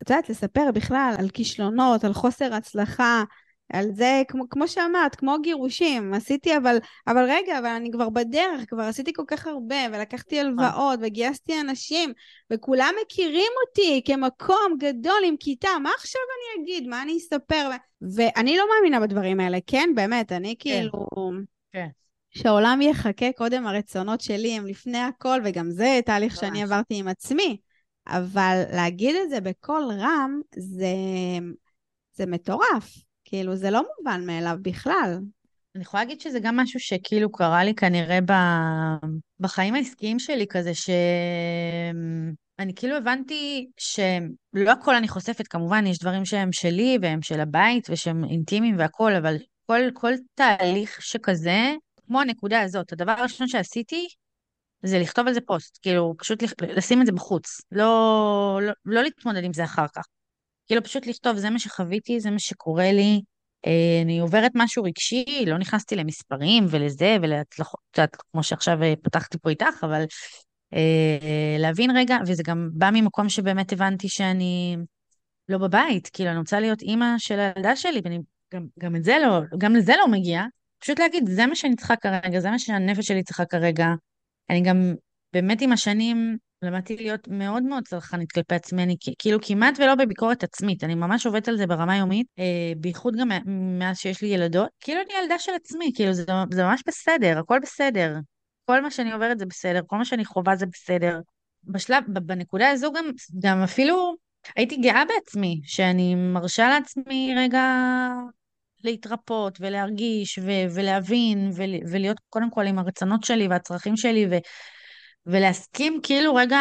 את יודעת, לספר בכלל על כישלונות, על חוסר הצלחה, על זה, כמו, כמו שאמרת, כמו גירושים, עשיתי אבל, אבל רגע, אבל אני כבר בדרך, כבר עשיתי כל כך הרבה, ולקחתי הלוואות, וגייסתי אנשים, וכולם מכירים אותי כמקום גדול עם כיתה, מה עכשיו אני אגיד? מה אני אספר? ואני לא מאמינה בדברים האלה, כן? באמת, אני כן. כאילו... כן. שהעולם יחכה קודם הרצונות שלי הם לפני הכל, וגם זה תהליך. שאני עברתי עם עצמי. אבל להגיד את זה בקול רם, זה, זה מטורף. כאילו, זה לא מובן מאליו בכלל. אני יכולה להגיד שזה גם משהו שכאילו קרה לי כנראה ב... בחיים העסקיים שלי כזה, שאני כאילו הבנתי שלא הכל אני חושפת, כמובן יש דברים שהם שלי והם של הבית ושהם אינטימיים והכול, אבל כל, כל תהליך שכזה, כמו הנקודה הזאת, הדבר הראשון שעשיתי זה לכתוב על זה פוסט, כאילו פשוט לשים את זה בחוץ, לא, לא, לא להתמודד עם זה אחר כך. כאילו פשוט לכתוב, זה מה שחוויתי, זה מה שקורה לי. אה, אני עוברת משהו רגשי, לא נכנסתי למספרים ולזה ולהצלחות, כמו שעכשיו אה, פתחתי פה איתך, אבל אה, להבין רגע, וזה גם בא ממקום שבאמת הבנתי שאני לא בבית, כאילו אני רוצה להיות אימא של הילדה שלי, ואני גם, גם את זה לא, גם לזה לא מגיע. פשוט להגיד, זה מה שאני צריכה כרגע, זה מה שהנפש שלי צריכה כרגע. אני גם באמת עם השנים למדתי להיות מאוד מאוד צרכנית כלפי עצמי, אני כאילו כמעט ולא בביקורת עצמית, אני ממש עובדת על זה ברמה יומית, אה, בייחוד גם מאז שיש לי ילדות, כאילו אני ילדה של עצמי, כאילו זה, זה ממש בסדר, הכל בסדר. כל מה שאני עוברת זה בסדר, כל מה שאני חווה זה בסדר. בשלב, בנקודה הזו גם, גם אפילו הייתי גאה בעצמי, שאני מרשה לעצמי רגע להתרפות ולהרגיש ו- ולהבין ול- ולהיות קודם כל עם הרצונות שלי והצרכים שלי ו- ולהסכים כאילו רגע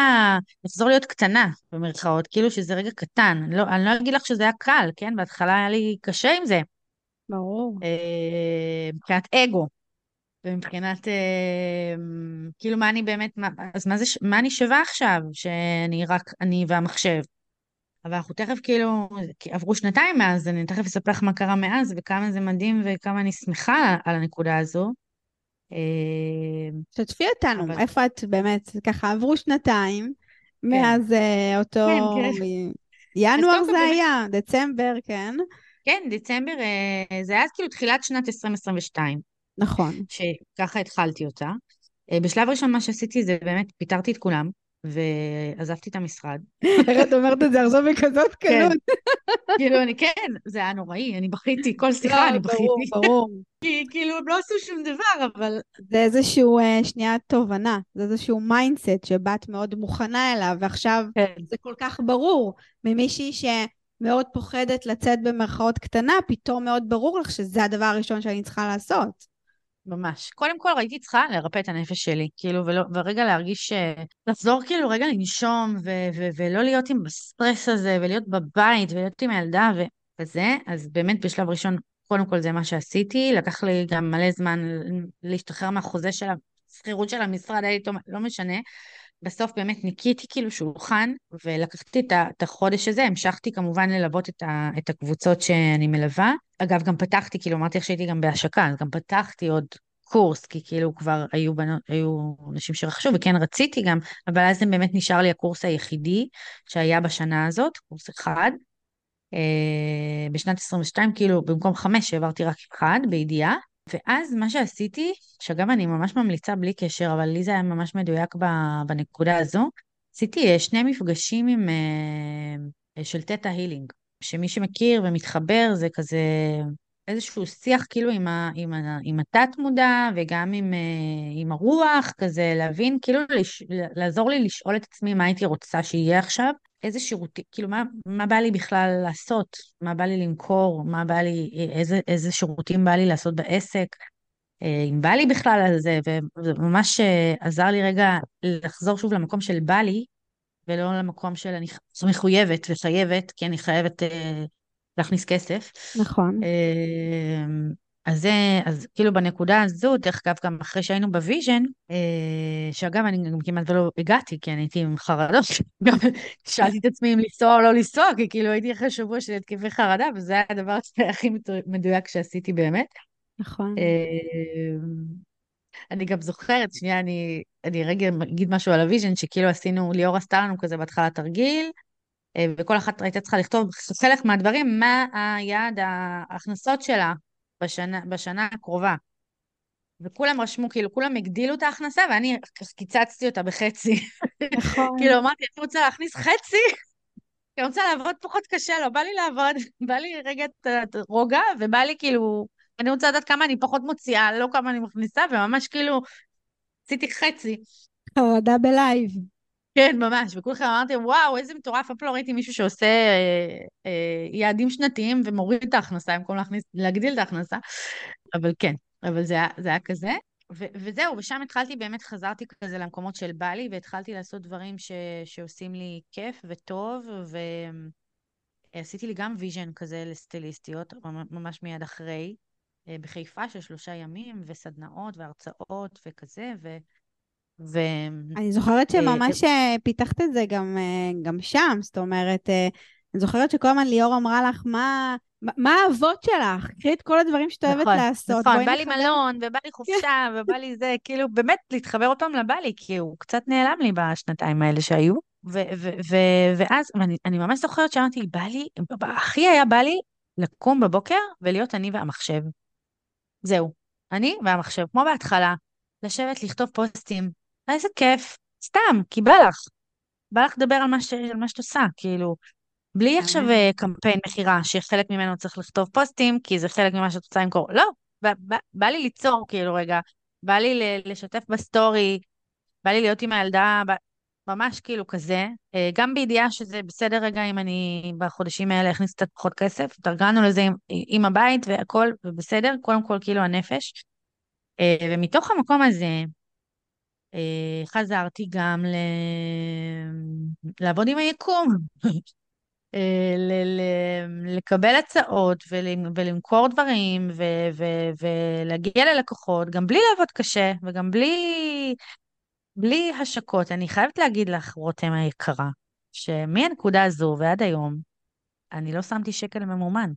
לחזור להיות קטנה, במרכאות, כאילו שזה רגע קטן. לא, אני לא אגיד לך שזה היה קל, כן? בהתחלה היה לי קשה עם זה. ברור. אה, מבחינת אגו, ומבחינת, אה, כאילו מה אני באמת, מה, אז מה, זה, מה אני שווה עכשיו, שאני רק, אני והמחשב? אבל אנחנו תכף כאילו, עברו שנתיים מאז, אני תכף אספר לך מה קרה מאז, וכמה זה מדהים וכמה אני שמחה על הנקודה הזו. שתפי אותנו, אבל... איפה את באמת, ככה עברו שנתיים, כן. מאז אה, אותו... כן, כן. ינואר זה היה, דצמבר, כן? כן, דצמבר, אה, זה היה כאילו תחילת שנת 2022. נכון. שככה התחלתי אותה. אה, בשלב ראשון מה שעשיתי זה באמת פיטרתי את כולם, ועזבתי את המשרד. איך את אומרת את זה עכשיו בכזאת כן. קלות? כאילו, אני כן, זה היה נוראי, אני בכיתי, כל שיחה לא, אני בכיתי. ברור, ברור. כי כאילו, הם לא עשו שום דבר, אבל... זה איזשהו, אה, שנייה, תובנה, זה איזשהו mindset שבאת מאוד מוכנה אליו, ועכשיו כן. זה כל כך ברור ממישהי שמאוד פוחדת לצאת במרכאות קטנה, פתאום מאוד ברור לך שזה הדבר הראשון שאני צריכה לעשות. ממש. קודם כל הייתי צריכה לרפא את הנפש שלי, כאילו, ולא, ורגע להרגיש, לחזור כאילו רגע לנשום, ו- ו- ולא להיות עם הסטרס הזה, ולהיות בבית, ולהיות עם הילדה ו- וזה, אז באמת בשלב ראשון, קודם כל זה מה שעשיתי, לקח לי גם מלא זמן להשתחרר מהחוזה של השכירות של המשרד, הייתי לא משנה. בסוף באמת ניקיתי כאילו שולחן, ולקחתי את החודש הזה, המשכתי כמובן ללוות את, ה, את הקבוצות שאני מלווה. אגב, גם פתחתי, כאילו אמרתי לך שהייתי גם בהשקה, אז גם פתחתי עוד קורס, כי כאילו כבר היו, בנות, היו אנשים שרכשו, וכן רציתי גם, אבל אז זה באמת נשאר לי הקורס היחידי שהיה בשנה הזאת, קורס אחד. אה, בשנת 22, כאילו במקום חמש העברתי רק אחד, בידיעה. ואז מה שעשיתי, שאגב אני ממש ממליצה בלי קשר, אבל לי זה היה ממש מדויק בנקודה הזו, עשיתי אה, שני מפגשים עם, אה, של תטא הילינג, שמי שמכיר ומתחבר זה כזה איזשהו שיח כאילו עם, ה, עם, ה, עם התת-מודע וגם עם, אה, עם הרוח, כזה להבין, כאילו לש, לעזור לי לשאול את עצמי מה הייתי רוצה שיהיה עכשיו, איזה שירותים, כאילו מה, מה בא לי בכלל לעשות, מה בא לי למכור, מה בא לי, איזה, איזה שירותים בא לי לעשות בעסק, אה, אם בא לי בכלל על זה, וזה ממש אה, עזר לי רגע לחזור שוב למקום של בא לי, ולא למקום של אני מחויבת וחייבת, כי אני חייבת אה, להכניס כסף. נכון. אה, אז זה, אז כאילו בנקודה הזו, דרך אגב, גם אחרי שהיינו ב Vision, אה, שאגב, אני גם כמעט ולא הגעתי, כי אני הייתי עם חרדות, גם שאלתי את עצמי אם לנסוע או לא לנסוע, כי כאילו הייתי אחרי שבוע של התקפי חרדה, וזה היה הדבר הכי מדויק שעשיתי באמת. נכון. אה, אני גם זוכרת, שנייה, אני, אני רגע אגיד משהו על ה Vision, שכאילו עשינו, ליאור עשתה לנו כזה בהתחלה תרגיל, וכל אחת הייתה צריכה לכתוב חלק מהדברים, מה היעד ההכנסות שלה בשנה, בשנה הקרובה. וכולם רשמו, כאילו, כולם הגדילו את ההכנסה, ואני קיצצתי אותה בחצי. נכון. כאילו, אמרתי, אני רוצה להכניס חצי, כי אני רוצה לעבוד פחות קשה, לא בא לי לעבוד, בא לי רגע את רוגע, ובא לי כאילו, אני רוצה לדעת כמה אני פחות מוציאה, לא כמה אני מכניסה, וממש כאילו, עשיתי חצי. חרדה בלייב. כן, ממש, וכולכם אמרתם, וואו, איזה מטורף, אף לא ראיתי מישהו שעושה אה, אה, יעדים שנתיים ומוריד את ההכנסה במקום להכניס, להגדיל את ההכנסה, אבל כן, אבל זה, זה היה כזה. ו- וזהו, ושם התחלתי, באמת חזרתי כזה למקומות של בא לי, והתחלתי לעשות דברים ש- שעושים לי כיף וטוב, ועשיתי לי גם vision כזה לסטיליסטיות, ממש מיד אחרי, אה, בחיפה של שלושה ימים, וסדנאות והרצאות וכזה, ו... ו... אני זוכרת אה, שממש אה, פיתחת את זה גם, אה, גם שם, זאת אומרת, אני זוכרת שכל הזמן ליאור אמרה לך, מה, מה האהבות שלך? קחי את כל הדברים שאת אוהבת נכון, לעשות. נכון, בא לי מלון, ובא לי חופשה, ובא לי זה, כאילו, באמת להתחבר עוד פעם לבא לי, כי הוא קצת נעלם לי בשנתיים האלה שהיו. ואז, ואני ממש זוכרת שאמרתי, בא לי, הכי היה בא לי לקום בבוקר ולהיות אני והמחשב. זהו, אני והמחשב, כמו בהתחלה, לשבת, לכתוב פוסטים, איזה כיף, סתם, כי בא לך. בא לך לדבר על מה, ש... על מה שאת עושה, כאילו, בלי עכשיו אה, קמפיין מכירה, שחלק ממנו צריך לכתוב פוסטים, כי זה חלק ממה שאת רוצה למכור. לא, בא, בא, בא לי ליצור, כאילו, רגע, בא לי לשתף בסטורי, בא לי להיות עם הילדה, בא... ממש כאילו כזה, אה, גם בידיעה שזה בסדר רגע אם אני בחודשים האלה אכניס קצת פחות כסף, התארגנו לזה עם, עם הבית והכל, ובסדר, קודם כל כאילו הנפש. אה, ומתוך המקום הזה, אה, חזרתי גם ל... לעבוד עם היקום, אה, ל- ל- לקבל הצעות ולמכור דברים ולהגיע ללקוחות, גם בלי לעבוד קשה וגם בלי, בלי השקות. אני חייבת להגיד לך, רותם היקרה, שמהנקודה הזו ועד היום, אני לא שמתי שקל ממומן.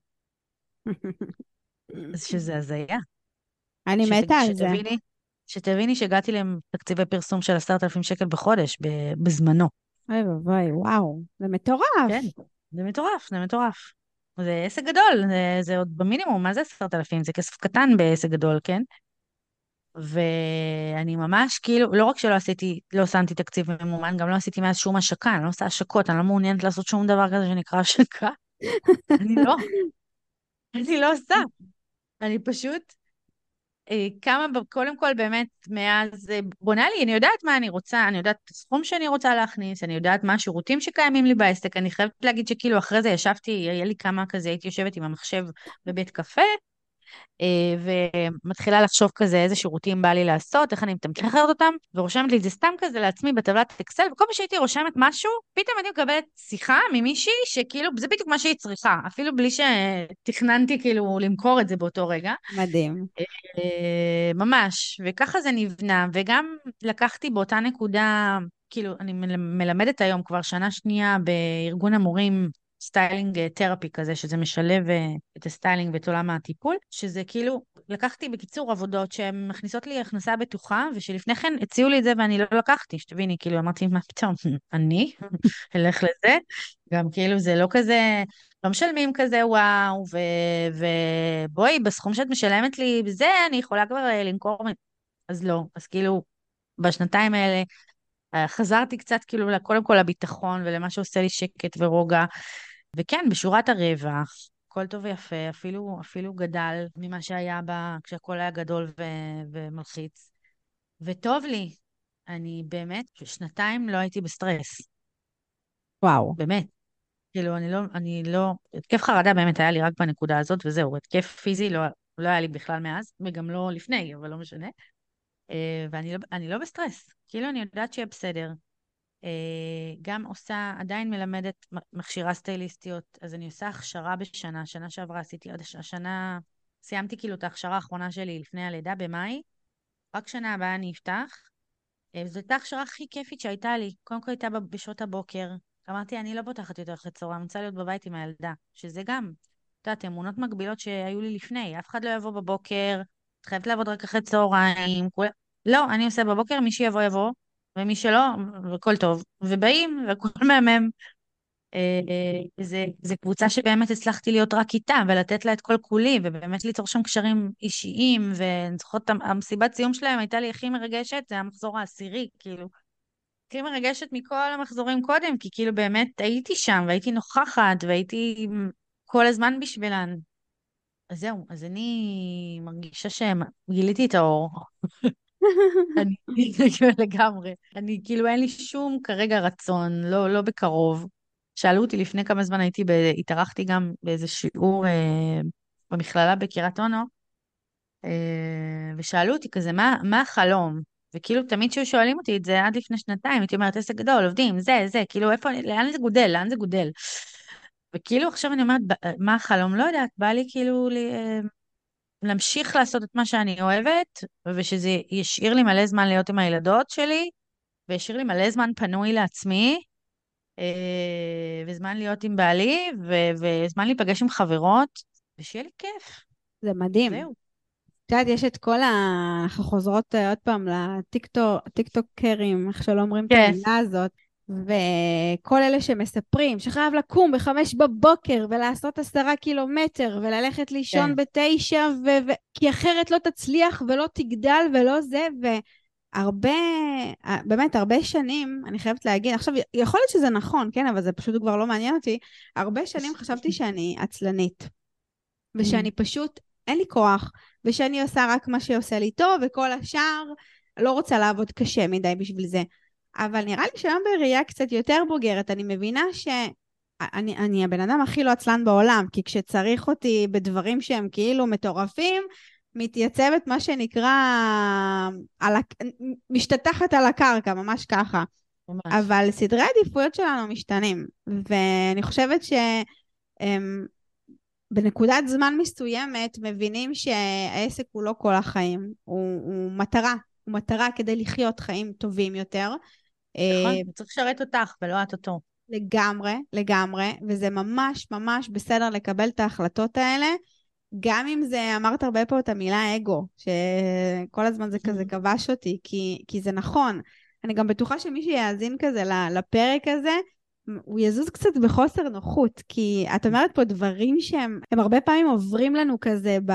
שזה הזיה. אני מתה על זה. שתביני, שתביני שהגעתי לתקציבי פרסום של עשרת אלפים שקל בחודש, בזמנו. אוי ואבוי, וואו, זה מטורף. כן, זה מטורף, זה מטורף. זה עסק גדול, זה, זה עוד במינימום, מה זה עשרת אלפים? זה כסף קטן בעסק גדול, כן? ואני ממש כאילו, לא רק שלא עשיתי, לא שמתי תקציב ממומן, גם לא עשיתי מאז שום השקה, אני לא עושה השקות, אני לא מעוניינת לעשות שום דבר כזה שנקרא השקה. אני לא, אני לא עושה. אני פשוט כמה, ב- קודם כל באמת, מאז אה, בונה לי, אני יודעת מה אני רוצה, אני יודעת את הסכום שאני רוצה להכניס, אני יודעת מה השירותים שקיימים לי בעסק, אני חייבת להגיד שכאילו אחרי זה ישבתי, היה לי כמה כזה, הייתי יושבת עם המחשב בבית קפה, אה, ומתחילה לחשוב כזה איזה שירותים בא לי לעשות, איך אני מתמחרת אותם, ורושמת לי את זה סתם כזה לעצמי בטבלת אקסל, וכל פעם שהייתי רושמת משהו, פתאום הייתי מקבלת שיחה ממישהי שכאילו, זה בדיוק מה שהיא צריכה, אפילו בלי שתכננתי כאילו למכור את זה באותו רגע. מדהים. אה, ממש, וככה זה נבנה, וגם לקחתי באותה נקודה, כאילו, אני מל- מלמדת היום כבר שנה שנייה בארגון המורים סטיילינג אה, therapy כזה, שזה משלב אה, את הסטיילינג ואת עולם הטיפול, שזה כאילו, לקחתי בקיצור עבודות שהן מכניסות לי הכנסה בטוחה, ושלפני כן הציעו לי את זה ואני לא לקחתי, שתביני, כאילו, אמרתי, מה פתאום, אני אלך לזה? גם כאילו, זה לא כזה... לא משלמים כזה וואו, ובואי, בסכום שאת משלמת לי, בזה אני יכולה כבר אה, למכור, אז לא. אז כאילו, בשנתיים האלה אה, חזרתי קצת כאילו, קודם כל לביטחון ולמה שעושה לי שקט ורוגע, וכן, בשורת הרווח, הכל טוב ויפה, אפילו, אפילו גדל ממה שהיה בה כשהכל היה גדול ו- ומלחיץ. וטוב לי, אני באמת, שנתיים לא הייתי בסטרס, וואו. באמת. כאילו, אני לא, אני לא, התקף חרדה באמת היה לי רק בנקודה הזאת, וזהו, התקף פיזי לא, לא היה לי בכלל מאז, וגם לא לפני, אבל לא משנה. אה, ואני לא, לא בסטרס, כאילו אני יודעת שיהיה בסדר. אה, גם עושה, עדיין מלמדת, מכשירה סטייליסטיות, אז אני עושה הכשרה בשנה, שנה שעברה עשיתי, הש- השנה, סיימתי כאילו את ההכשרה האחרונה שלי לפני הלידה במאי, רק שנה הבאה אני אפתח. אה, זו הייתה ההכשרה הכי כיפית שהייתה לי, קודם כל הייתה בשעות הבוקר, אמרתי, אני לא פותחת יותר אחרי צהריים, אני רוצה להיות בבית עם הילדה, שזה גם, את יודעת, אמונות מקבילות שהיו לי לפני, אף אחד לא יבוא בבוקר, את חייבת לעבוד רק אחרי צהריים, כול... לא, אני עושה בבוקר, מי שיבוא יבוא, ומי שלא, הכל טוב. ובאים, והכל מהמם. אה, אה, זה, זה קבוצה שבאמת הצלחתי להיות רק איתה, ולתת לה את כל כולי, ובאמת ליצור שם קשרים אישיים, ואני זוכרת, המסיבת סיום שלהם הייתה לי הכי מרגשת, זה המחזור העשירי, כאילו. הכי מרגשת מכל המחזורים קודם, כי כאילו באמת הייתי שם, והייתי נוכחת, והייתי כל הזמן בשבילן. אז זהו, אז אני מרגישה שגיליתי את האור. אני לגמרי. אני כאילו אין לי שום כרגע רצון, לא, לא בקרוב. שאלו אותי לפני כמה זמן הייתי, ב... התארחתי גם באיזה שיעור אה, במכללה בקריית אונו, אה, ושאלו אותי כזה, מה, מה החלום? וכאילו תמיד כשהיו שואלים אותי את זה עד לפני שנתיים, הייתי אומרת, עסק גדול, עובדים, זה, זה, כאילו איפה, לאן זה גודל, לאן זה גודל? וכאילו עכשיו אני אומרת, מה החלום? לא יודעת, בא לי כאילו ל... להמשיך לעשות את מה שאני אוהבת, ושזה ישאיר לי מלא זמן להיות עם הילדות שלי, וישאיר לי מלא זמן פנוי לעצמי, אה, וזמן להיות עם בעלי, ו- וזמן להיפגש עם חברות, ושיהיה לי כיף. זה מדהים. זהו. את יודעת, יש את כל ה... אנחנו חוזרות אה, עוד פעם לטיקטוקרים, איך שלא אומרים את כן. המילה הזאת, וכל אלה שמספרים שחייב לקום בחמש בבוקר ולעשות עשרה קילומטר וללכת לישון כן. בתשע, ו... ו... כי אחרת לא תצליח ולא תגדל ולא זה, והרבה, באמת הרבה שנים, אני חייבת להגיד, עכשיו, יכול להיות שזה נכון, כן, אבל זה פשוט כבר לא מעניין אותי, הרבה שנים חשבתי שאני עצלנית, ושאני פשוט, אין לי כוח, ושאני עושה רק מה שעושה לי טוב, וכל השאר, לא רוצה לעבוד קשה מדי בשביל זה. אבל נראה לי שהיום בראייה קצת יותר בוגרת, אני מבינה שאני אני הבן אדם הכי לא עצלן בעולם, כי כשצריך אותי בדברים שהם כאילו מטורפים, מתייצבת מה שנקרא, על הק... משתטחת על הקרקע, ממש ככה. ממש. אבל סדרי העדיפויות שלנו משתנים, ואני חושבת ש... הם, בנקודת זמן מסוימת מבינים שהעסק הוא לא כל החיים, הוא, הוא מטרה, הוא מטרה כדי לחיות חיים טובים יותר. נכון, אה, הוא צריך לשרת אותך ולא את אותו. לגמרי, לגמרי, וזה ממש ממש בסדר לקבל את ההחלטות האלה. גם אם זה, אמרת הרבה פה את המילה אגו, שכל הזמן זה כזה כבש אותי, כי, כי זה נכון. אני גם בטוחה שמי שיאזין כזה לפרק הזה, הוא יזוז קצת בחוסר נוחות, כי את אומרת פה דברים שהם הרבה פעמים עוברים לנו כזה ב,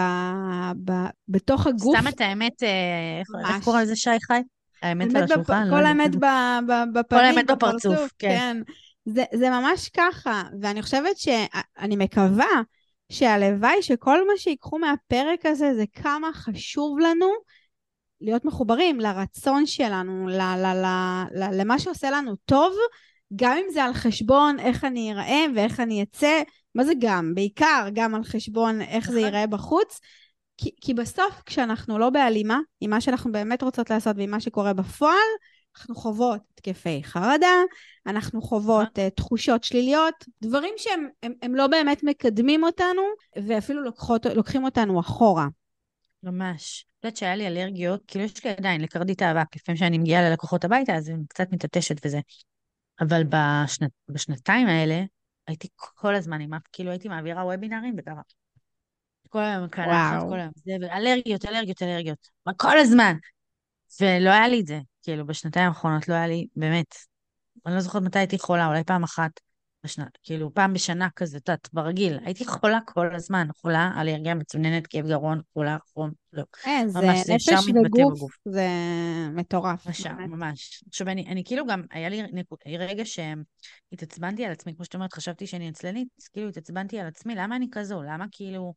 ב, בתוך הגוף. סתם את האמת, אה, איך קוראים לזה שי חי? האמת על השולחן. בפ... כל לא האמת בפנים, כל האמת בפרצוף, כן. כן. זה, זה ממש ככה, ואני חושבת שאני מקווה שהלוואי שכל מה שיקחו מהפרק הזה זה כמה חשוב לנו להיות מחוברים לרצון שלנו, ל- ל- ל- ל- למה שעושה לנו טוב, גם אם זה על חשבון איך אני אראה ואיך אני אצא, מה זה גם? בעיקר גם על חשבון איך זה נכון. ייראה בחוץ. כי, כי בסוף כשאנחנו לא בהלימה עם מה שאנחנו באמת רוצות לעשות ועם מה שקורה בפועל, אנחנו חוות התקפי חרדה, אנחנו חוות uh, תחושות שליליות, דברים שהם הם, הם לא באמת מקדמים אותנו, ואפילו לוקחות, לוקחים אותנו אחורה. ממש. את יודעת שהיה לי אלרגיות, כאילו יש לי עדיין לקרדית האבק, לפעמים שאני מגיעה ללקוחות הביתה, אז אני קצת מתעטשת וזה. אבל בשנת, בשנתיים האלה, הייתי כל הזמן עם כאילו הייתי מעבירה וובינארים וככה. כל היום מקלחת, כל היום זה, אלרגיות, אלרגיות, אלרגיות. כל הזמן. ולא היה לי את זה. כאילו, בשנתיים האחרונות לא היה לי, באמת, אני לא זוכרת מתי הייתי חולה, אולי פעם אחת בשנה, כאילו, פעם בשנה כזה, את יודעת, ברגיל. הייתי חולה כל הזמן, חולה, אלרגיה מצוננת, כאב גרון, חולה, חום, לא. אין, זה ממש, זה ישר מתבטא בגוף, זה מטורף. ממש, ממש. עכשיו, אני, אני כאילו גם, היה לי נקוד, רגע שהתעצבנתי על עצמי, כמו שאת אומרת, חשבתי שאני עצלנית, כאילו התעצבנתי על עצמי, למה אני כזו? למה כאילו,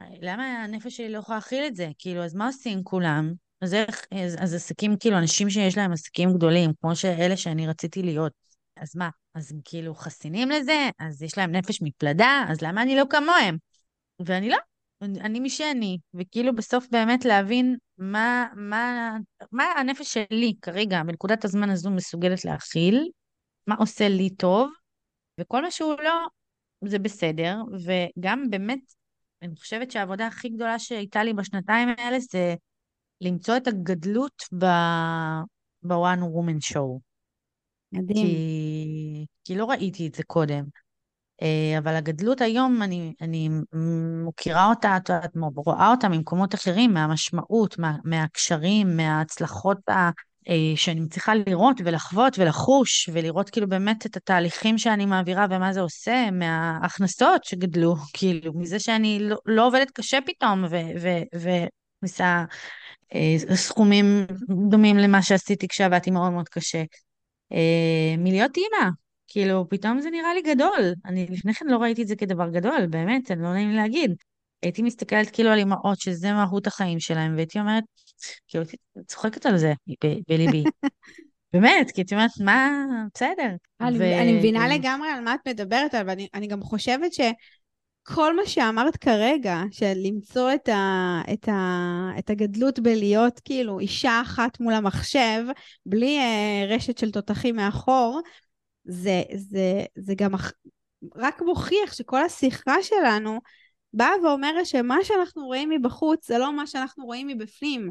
למה הנפש שלי לא יכולה להכיל את זה? כאילו, אז מה עושים כולם? אז איך, אז, אז עסקים, כאילו, אנשים שיש להם עסקים גדולים, כמו שאלה שאני רציתי להיות, אז מה? אז הם כאילו חסינים לזה? אז יש להם נפש מפלדה? אז למה אני לא כמוהם? ואני לא, אני מי שאני, וכאילו בסוף באמת להבין מה, מה, מה הנפש שלי כרגע, בנקודת הזמן הזו מסוגלת להכיל, מה עושה לי טוב, וכל מה שהוא לא, זה בסדר, וגם באמת, אני חושבת שהעבודה הכי גדולה שהייתה לי בשנתיים האלה זה למצוא את הגדלות ב-one woman show. מדהים. כי, כי לא ראיתי את זה קודם. אה, אבל הגדלות היום, אני, אני מוכירה אותה, את רואה אותה ממקומות אחרים, מהמשמעות, מה, מהקשרים, מההצלחות שאני מצליחה לראות ולחוות ולחוש, ולראות כאילו באמת את התהליכים שאני מעבירה ומה זה עושה, מההכנסות שגדלו, כאילו, מזה שאני לא, לא עובדת קשה פתאום, ומכניסה אה, סכומים דומים למה שעשיתי כשעבדתי מאוד מאוד קשה. אה, מלהיות אימא, כאילו, פתאום זה נראה לי גדול. אני לפני כן לא ראיתי את זה כדבר גדול, באמת, אני לא נעים לי להגיד. הייתי מסתכלת כאילו על אימהות שזה מהות החיים שלהם, והייתי אומרת, כאילו, צוחקת על זה בליבי. באמת, כי את אומרת, מה, בסדר. אני, ו... אני מבינה לגמרי על מה את מדברת, אבל אני, אני גם חושבת ש... כל מה שאמרת כרגע, של למצוא את, ה, את, ה, את הגדלות בלהיות כאילו אישה אחת מול המחשב, בלי uh, רשת של תותחים מאחור, זה, זה, זה גם רק מוכיח שכל השיחה שלנו באה ואומרת שמה שאנחנו רואים מבחוץ זה לא מה שאנחנו רואים מבפנים.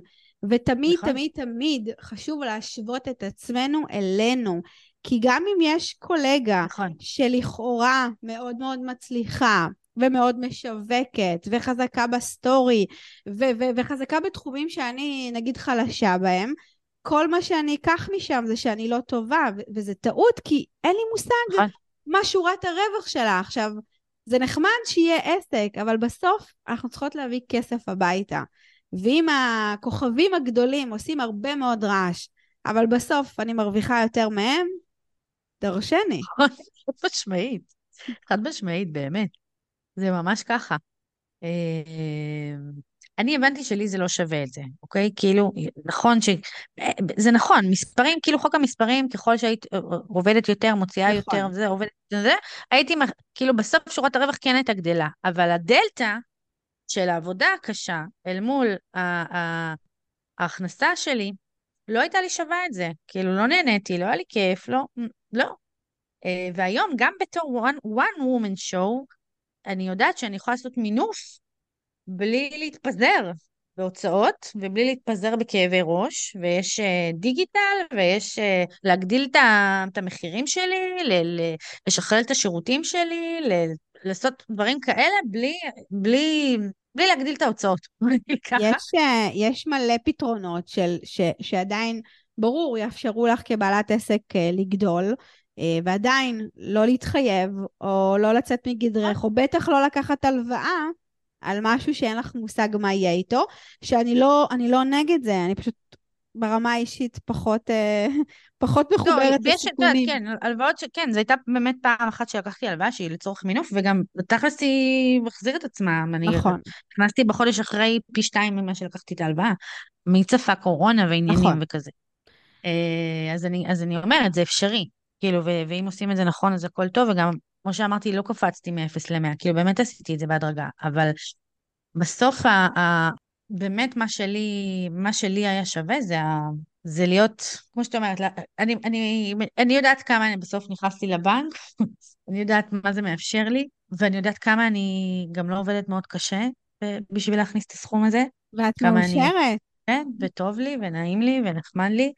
ותמיד, נכון. תמיד, תמיד חשוב להשוות את עצמנו אלינו. כי גם אם יש קולגה נכון. שלכאורה מאוד מאוד מצליחה, ומאוד משווקת, וחזקה בסטורי, ו- ו- וחזקה בתחומים שאני נגיד חלשה בהם, כל מה שאני אקח משם זה שאני לא טובה, ו- וזה טעות, כי אין לי מושג נכון. מה שורת הרווח שלה. עכשיו, זה נחמד שיהיה עסק, אבל בסוף אנחנו צריכות להביא כסף הביתה. ואם הכוכבים הגדולים עושים הרבה מאוד רעש, אבל בסוף אני מרוויחה יותר מהם, דרשני. חד משמעית, חד משמעית, באמת. זה ממש ככה. אה, אני הבנתי שלי זה לא שווה את זה, אוקיי? כאילו, נכון ש... זה נכון, מספרים, כאילו חוק המספרים, ככל שהיית עובדת יותר, מוציאה נכון. יותר, וזה, עובדת וזה, הייתי, כאילו בסוף שורת הרווח כן הייתה גדלה, אבל הדלתא של העבודה הקשה אל מול ההכנסה שלי, לא הייתה לי שווה את זה. כאילו, לא נהניתי, לא היה לי כיף, לא, לא. אה, והיום, גם בתור one, one woman show, אני יודעת שאני יכולה לעשות מינוף בלי להתפזר. בהוצאות ובלי להתפזר בכאבי ראש, ויש uh, דיגיטל, ויש uh, להגדיל את המחירים שלי, ל- ל- לשכלל את השירותים שלי, לעשות דברים כאלה בלי, בלי, בלי להגדיל את ההוצאות. יש, uh, יש מלא פתרונות של, ש, שעדיין, ברור, יאפשרו לך כבעלת עסק לגדול, ועדיין לא להתחייב, או לא לצאת מגדרך, או בטח לא לקחת הלוואה. על משהו שאין לך מושג מה יהיה איתו, שאני לא, לא נגד זה, אני פשוט ברמה האישית פחות, אה, פחות לא, מחוברת לא, לסיכונים. כן, הלוואות שכן, זו הייתה באמת פעם אחת שלקחתי הלוואה שהיא לצורך מינוף, וגם תכלס היא מחזירת עצמה. נכון. נכנסתי בחודש אחרי פי שתיים ממה שלקחתי את ההלוואה. מי צפה קורונה ועניינים נכון. וכזה. אה, אז אני, אז אני אומרת, זה אפשרי. כאילו, ואם עושים את זה נכון, אז הכל טוב, וגם כמו שאמרתי, לא קפצתי מ-0 ל-100, כאילו באמת עשיתי את זה בהדרגה, אבל בסוף, ה- ה- באמת מה שלי, מה שלי היה שווה זה, ה- זה להיות, כמו שאת אומרת, אני, אני, אני יודעת כמה אני בסוף נכנסתי לבנק, אני יודעת מה זה מאפשר לי, ואני יודעת כמה אני גם לא עובדת מאוד קשה בשביל להכניס את הסכום הזה. ואת מאושרת. אני, כן, וטוב לי, ונעים לי, ונחמד לי.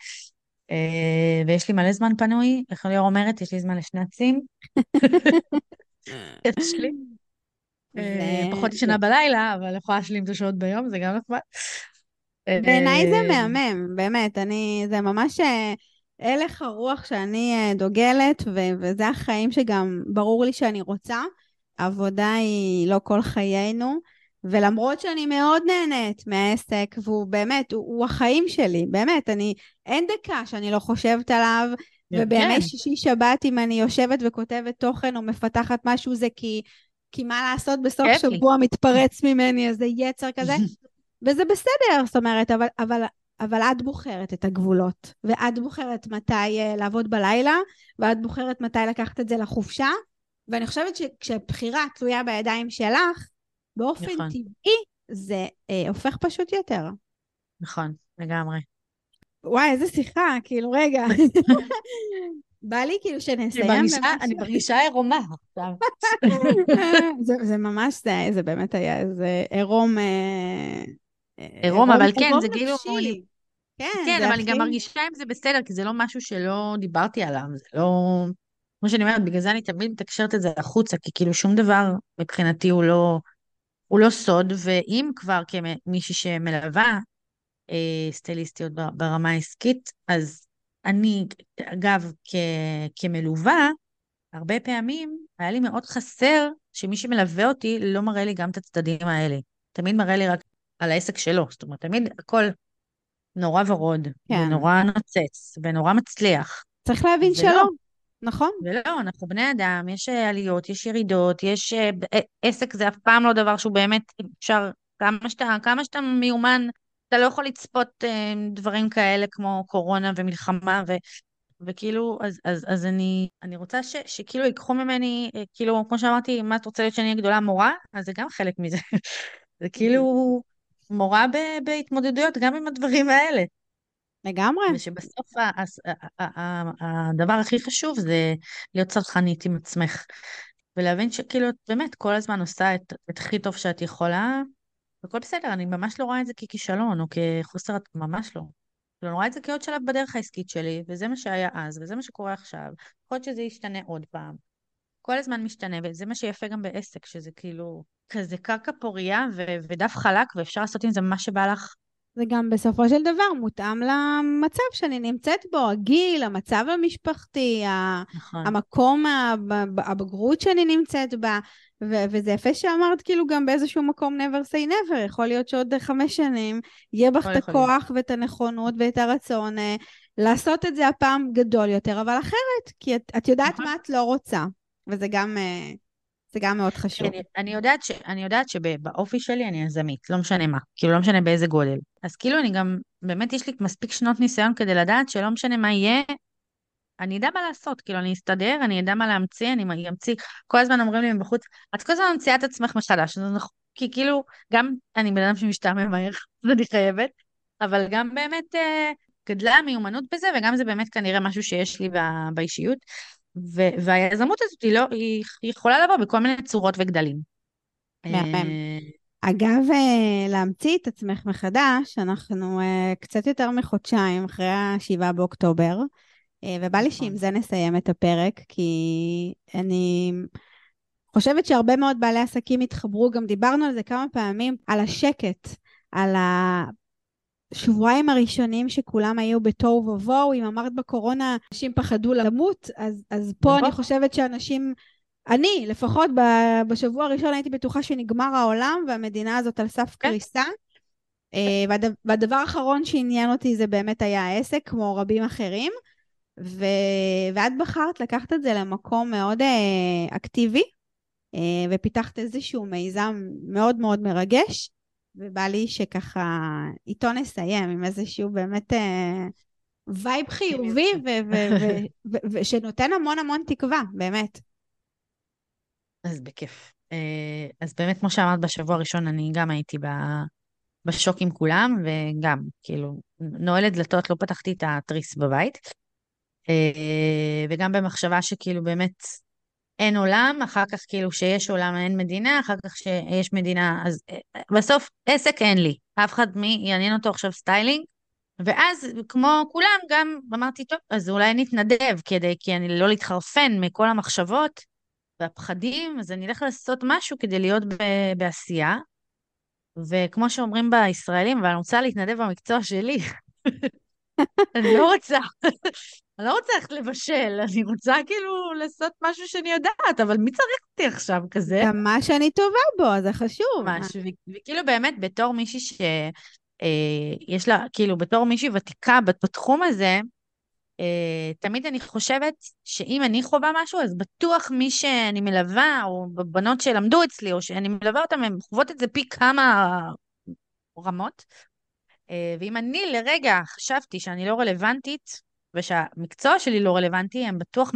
אה, ויש לי מלא זמן פנוי, איך ליאור אומרת, יש לי זמן לשנצים. יש לי. אה, פחות ישנה בלילה, אבל יכולה להשלים את השעות ביום, זה גם נחמד. בעיניי זה אה, מהמם, באמת, אני, זה ממש הלך הרוח שאני דוגלת, וזה החיים שגם ברור לי שאני רוצה. העבודה היא לא כל חיינו. ולמרות שאני מאוד נהנית מהעסק, והוא באמת, הוא, הוא החיים שלי, באמת, אני, אין דקה שאני לא חושבת עליו, כן. ובימי שישי שבת, אם אני יושבת וכותבת תוכן או מפתחת משהו, זה כי, כי מה לעשות, בסוף שבוע מתפרץ ממני איזה יצר כזה, וזה בסדר, זאת אומרת, אבל, אבל, אבל את בוחרת את הגבולות, ואת בוחרת מתי uh, לעבוד בלילה, ואת בוחרת מתי לקחת את זה לחופשה, ואני חושבת שכשבחירה תלויה בידיים שלך, באופן נכון. טבעי זה אה, הופך פשוט יותר. נכון, לגמרי. וואי, איזה שיחה, כאילו, רגע. בא לי כאילו שנסיים אני מרגישה, אני מרגישה עירומה עכשיו. זה, זה ממש, זה, זה באמת היה איזה עירום... אה, עירום, אבל כן, זה כאילו... כן, כן אבל אני גם מרגישה אם זה בסדר, כי זה לא משהו שלא דיברתי עליו, זה לא... כמו שאני אומרת, בגלל זה אני תמיד מתקשרת את זה החוצה, כי כאילו שום דבר מבחינתי הוא לא... הוא לא סוד, ואם כבר כמישהי שמלווה אה, סטייליסטיות ברמה העסקית, אז אני, אגב, כ, כמלווה, הרבה פעמים היה לי מאוד חסר שמי שמלווה אותי לא מראה לי גם את הצדדים האלה. תמיד מראה לי רק על העסק שלו. זאת אומרת, תמיד הכל נורא ורוד, כן. ונורא נוצץ, ונורא מצליח. צריך להבין שלא. נכון. ולא, אנחנו בני אדם, יש אה, עליות, יש ירידות, יש... אה, אה, עסק זה אף פעם לא דבר שהוא באמת אפשר... כמה שאתה, כמה שאתה מיומן, אתה לא יכול לצפות דברים כאלה כמו קורונה ומלחמה, ו, וכאילו, אז, אז, אז אני, אני רוצה ש, שכאילו ייקחו ממני, כאילו, כמו שאמרתי, מה את רוצה להיות שאני אהיה גדולה מורה? אז זה גם חלק מזה. זה כאילו מורה ב, בהתמודדויות גם עם הדברים האלה. לגמרי. ושבסוף הדבר הכי חשוב זה להיות צרכנית עם עצמך, ולהבין שכאילו את באמת כל הזמן עושה את, את הכי טוב שאת יכולה, והכל בסדר, אני ממש לא רואה את זה ככישלון או כחוסר, ממש לא. אני רואה את זה כעוד שלב בדרך העסקית שלי, וזה מה שהיה אז, וזה מה שקורה עכשיו. יכול להיות שזה ישתנה עוד פעם. כל הזמן משתנה, וזה מה שיפה גם בעסק, שזה כאילו כזה קרקע פורייה ודף חלק, ואפשר לעשות עם זה מה שבא לך זה גם בסופו של דבר מותאם למצב שאני נמצאת בו, הגיל, המצב המשפחתי, נכון. המקום, הבגרות שאני נמצאת בה, ו- וזה יפה שאמרת כאילו גם באיזשהו מקום never say never, יכול להיות שעוד חמש שנים יהיה בך את הכוח ואת הנכונות ואת הרצון אה, לעשות את זה הפעם גדול יותר, אבל אחרת, כי את, את יודעת נכון. מה את לא רוצה, וזה גם... אה, זה גם מאוד חשוב. אני, אני יודעת, ש, אני יודעת שבאופי שלי אני יזמית, לא משנה מה, כאילו לא משנה באיזה גודל. אז כאילו אני גם, באמת יש לי מספיק שנות ניסיון כדי לדעת שלא משנה מה יהיה, אני אדע מה לעשות, כאילו אני אסתדר, אני אדע מה להמציא, אני אמציא, כל הזמן אומרים לי מבחוץ, את כל הזמן ממציאה את עצמך מחדש, זה נכון, כי כאילו, גם אני בן אדם שמשתעמם מהר, אני חייבת, אבל גם באמת אה, גדלה המיומנות בזה, וגם זה באמת כנראה משהו שיש לי באישיות. ו- והיזמות הזאת היא, לא, היא, היא יכולה לבוא בכל מיני צורות וגדלים. מהמם. אגב, אה, להמציא את עצמך מחדש, אנחנו אה, קצת יותר מחודשיים אחרי ה-7 באוקטובר, אה, ובא לי שעם נכון. זה נסיים את הפרק, כי אני חושבת שהרבה מאוד בעלי עסקים התחברו, גם דיברנו על זה כמה פעמים, על השקט, על השבועיים הראשונים שכולם היו בתוהו ובוהו, אם אמרת בקורונה, אנשים פחדו למות, אז, אז פה נכון. אני חושבת שאנשים אני, לפחות בשבוע הראשון הייתי בטוחה שנגמר העולם והמדינה הזאת על סף כן. קריסה. אה, והדבר האחרון שעניין אותי זה באמת היה העסק, כמו רבים אחרים. ו... ואת בחרת לקחת את זה למקום מאוד אה, אקטיבי, אה, ופיתחת איזשהו מיזם מאוד מאוד מרגש, ובא לי שככה איתו נסיים עם איזשהו באמת וייב חיובי, ושנותן המון המון תקווה, באמת. אז בכיף. אה, אז באמת, כמו שאמרת, בשבוע הראשון אני גם הייתי בשוק עם כולם, וגם, כאילו, נועלת דלתות, לא פתחתי את התריס בבית. אה, וגם במחשבה שכאילו באמת אין עולם, אחר כך כאילו שיש עולם אין מדינה, אחר כך שיש מדינה, אז אה, בסוף עסק אין לי. אף אחד מי יעניין אותו עכשיו סטיילינג. ואז, כמו כולם, גם אמרתי, טוב, אז אולי נתנדב כדי, כי אני לא להתחרפן מכל המחשבות. והפחדים, אז אני אלך לעשות משהו כדי להיות ב- בעשייה. וכמו שאומרים בישראלים, ואני רוצה להתנדב במקצוע שלי. אני לא רוצה, אני לא רוצה ללכת לבשל, אני רוצה כאילו לעשות משהו שאני יודעת, אבל מי צריך אותי עכשיו כזה? גם מה שאני טובה בו, זה חשוב. משהו, וכאילו באמת, בתור מישהי שיש אה, לה, כאילו, בתור מישהי ותיקה בתחום הזה, Uh, תמיד אני חושבת שאם אני חווה משהו, אז בטוח מי שאני מלווה, או בנות שלמדו אצלי, או שאני מלווה אותן, הן חוות את זה פי כמה רמות. Uh, ואם אני לרגע חשבתי שאני לא רלוונטית, ושהמקצוע שלי לא רלוונטי, הן בטוח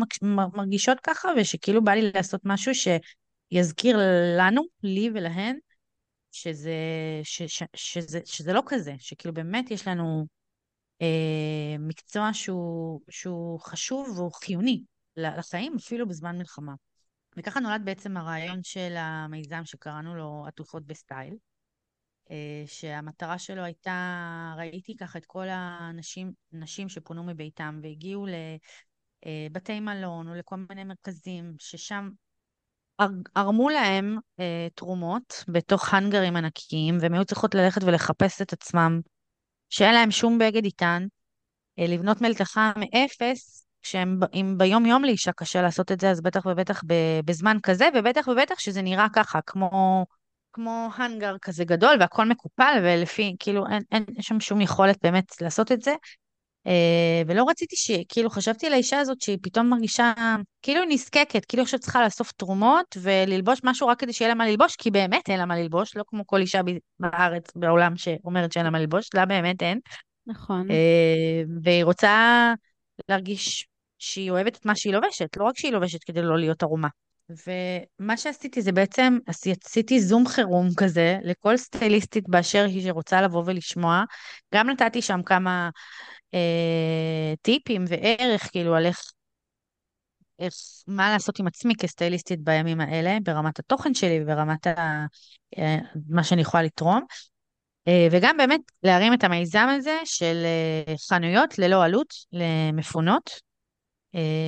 מרגישות ככה, ושכאילו בא לי לעשות משהו שיזכיר לנו, לי ולהן, שזה, ש, ש, שזה, שזה לא כזה, שכאילו באמת יש לנו אה, מקצוע שהוא, שהוא חשוב והוא חיוני לחיים, אפילו בזמן מלחמה. וככה נולד בעצם הרעיון של המיזם שקראנו לו עטופות בסטייל, שהמטרה שלו הייתה, ראיתי ככה את כל הנשים נשים שפונו מביתם והגיעו לבתי אה, מלון או לכל מיני מרכזים, ששם ערמו להם אה, תרומות בתוך האנגרים ענקיים, והם היו צריכות ללכת ולחפש את עצמם שאין להם שום בגד איתן, אה, לבנות מלתחה מאפס, כשאם ביום-יום לאישה קשה לעשות את זה, אז בטח ובטח בזמן כזה, ובטח ובטח שזה נראה ככה, כמו, כמו הנגר כזה גדול, והכל מקופל, ולפי, כאילו, אין, אין, אין שם שום יכולת באמת לעשות את זה. אה, ולא רציתי ש... כאילו, חשבתי על האישה הזאת שהיא פתאום מרגישה כאילו נזקקת, כאילו עכשיו צריכה לאסוף תרומות וללבוש משהו רק כדי שיהיה לה מה ללבוש, כי באמת אין לה מה ללבוש, לא כמו כל אישה בארץ, בעולם, שאומרת שאין לה מה ללבוש, לה באמת אין. נכון. אה, והיא רוצה להרגיש שהיא אוהבת את מה שהיא לובשת, לא רק שהיא לובשת כדי לא להיות ערומה. ומה שעשיתי זה בעצם, עשיתי זום חירום כזה לכל סטייליסטית באשר היא שרוצה לבוא ולשמוע. גם נתתי שם כמה אה, טיפים וערך, כאילו, על איך, איך, מה לעשות עם עצמי כסטייליסטית בימים האלה, ברמת התוכן שלי וברמת ה, אה, מה שאני יכולה לתרום. אה, וגם באמת להרים את המיזם הזה של אה, חנויות ללא עלות למפונות,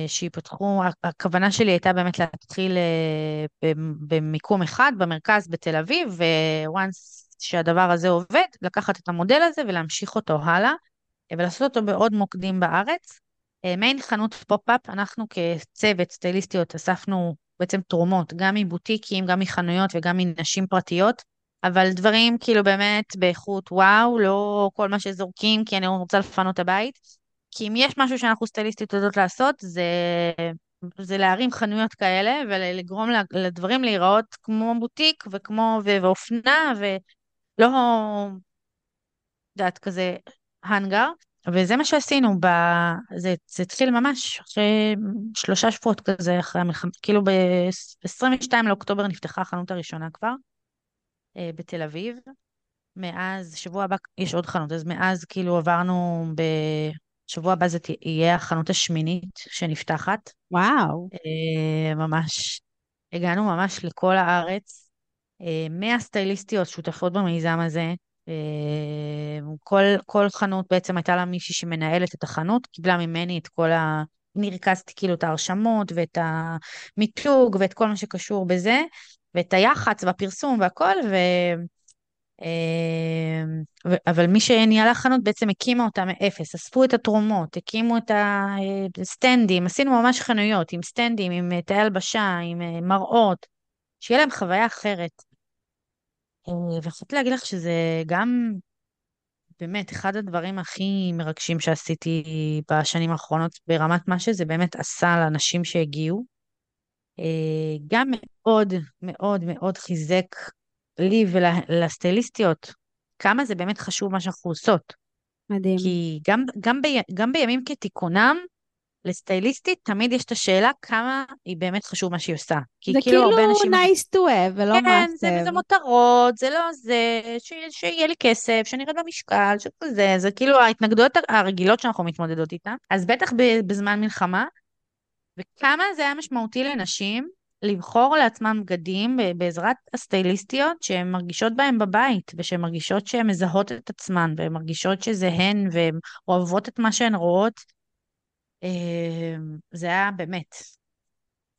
שיפתחו, הכוונה שלי הייתה באמת להתחיל אה, במיקום אחד במרכז בתל אביב, once שהדבר הזה עובד, לקחת את המודל הזה ולהמשיך אותו הלאה. ולעשות אותו בעוד מוקדים בארץ. אה, מעין חנות פופ-אפ, אנחנו כצוות סטייליסטיות אספנו בעצם תרומות, גם מבוטיקים, גם מחנויות וגם מנשים פרטיות, אבל דברים כאילו באמת באיכות וואו, לא כל מה שזורקים כי אני רוצה לפנות את הבית. כי אם יש משהו שאנחנו סטייליסטיות יודעות לעשות, זה, זה להרים חנויות כאלה ולגרום לדברים להיראות כמו בוטיק וכמו, ואופנה, ולא, יודעת, כזה האנגר, וזה מה שעשינו, ב... זה, זה התחיל ממש אחרי שלושה שבועות כזה, אחרי המלחמה, כאילו ב-22 לאוקטובר נפתחה החנות הראשונה כבר, אה, בתל אביב. מאז, שבוע הבא יש עוד חנות, אז מאז כאילו עברנו, בשבוע הבא זה תהיה החנות השמינית שנפתחת. וואו. אה, ממש, הגענו ממש לכל הארץ. 100 סטייליסטיות שותפות במיזם הזה. כל, כל חנות בעצם הייתה לה מישהי שמנהלת את החנות, קיבלה ממני את כל ה... אני ריכזתי כאילו את ההרשמות ואת המיתוג ואת כל מה שקשור בזה, ואת היח"צ והפרסום והכל, ו... אה, אבל מי שניהלה חנות בעצם הקימה אותה מאפס, אספו את התרומות, הקימו את הסטנדים, עשינו ממש חנויות עם סטנדים, עם אה, תאי הלבשה, עם אה, מראות, שיהיה להם חוויה אחרת. ויכולתי להגיד לך שזה גם באמת אחד הדברים הכי מרגשים שעשיתי בשנים האחרונות ברמת מה שזה באמת עשה לאנשים שהגיעו. גם מאוד מאוד מאוד חיזק לי ולסטייליסטיות, כמה זה באמת חשוב מה שאנחנו עושות. מדהים. כי גם, גם, ב, גם בימים כתיקונם, לסטייליסטית תמיד יש את השאלה כמה היא באמת חשוב מה שהיא עושה. כי זה כאילו, כאילו אנשים... nice to have ולא כן, מעצב. כן, זה, זה מותרות, זה לא זה, ש, שיהיה לי כסף, שנרד במשקל, שזה, זה כאילו ההתנגדויות הרגילות שאנחנו מתמודדות איתן. אז בטח בזמן מלחמה, וכמה זה היה משמעותי לנשים לבחור לעצמם בגדים בעזרת הסטייליסטיות שהן מרגישות בהם בבית, ושהן מרגישות שהן מזהות את עצמן, והן מרגישות שזה הן, והן אוהבות את מה שהן רואות. אמ, זה היה באמת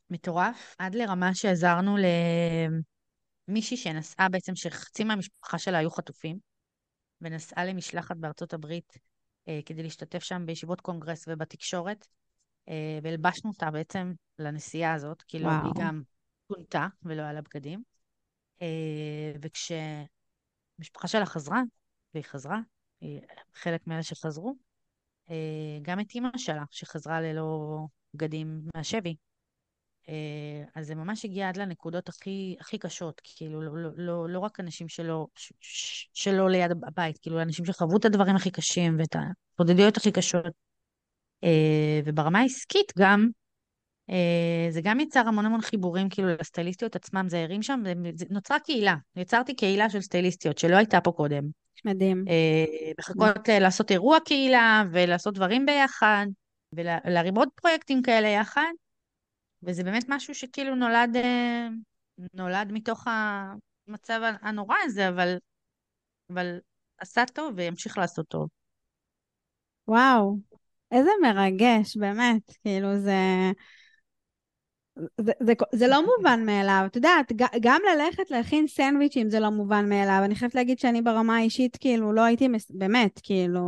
מטורף, עד לרמה שעזרנו למישהי שנסעה בעצם, שחצי מהמשפחה שלה היו חטופים, ונסעה למשלחת בארצות הברית אה, כדי להשתתף שם בישיבות קונגרס ובתקשורת. אה, והלבשנו אותה בעצם לנסיעה הזאת, כאילו היא גם פונתה ולא היה לה בגדים. אה, וכשהמשפחה שלה חזרה, והיא חזרה, היא חלק מאלה שחזרו, אה, גם את אימא שלה, שחזרה ללא בגדים מהשבי. אז זה ממש הגיע עד לנקודות הכי, הכי קשות, כאילו, לא, לא, לא, לא רק אנשים שלא, שלא ליד הבית, כאילו, אנשים שחוו את הדברים הכי קשים ואת ההתמודדויות הכי קשות. אה, וברמה העסקית גם, אה, זה גם יצר המון המון חיבורים כאילו לסטייליסטיות עצמם, זה הרים שם, נוצרה קהילה, יצרתי קהילה של סטייליסטיות שלא הייתה פה קודם. מדהים. אה, מחכות לעשות אירוע קהילה ולעשות דברים ביחד, ולהרים עוד פרויקטים כאלה יחד, וזה באמת משהו שכאילו נולד, נולד מתוך המצב הנורא הזה, אבל, אבל עשה טוב וימשיך לעשות טוב. וואו, איזה מרגש, באמת. כאילו, זה... זה, זה, זה לא מובן מאליו. את יודעת, גם ללכת להכין סנדוויצ'ים זה לא מובן מאליו. אני חייבת להגיד שאני ברמה האישית, כאילו, לא הייתי, מס... באמת, כאילו...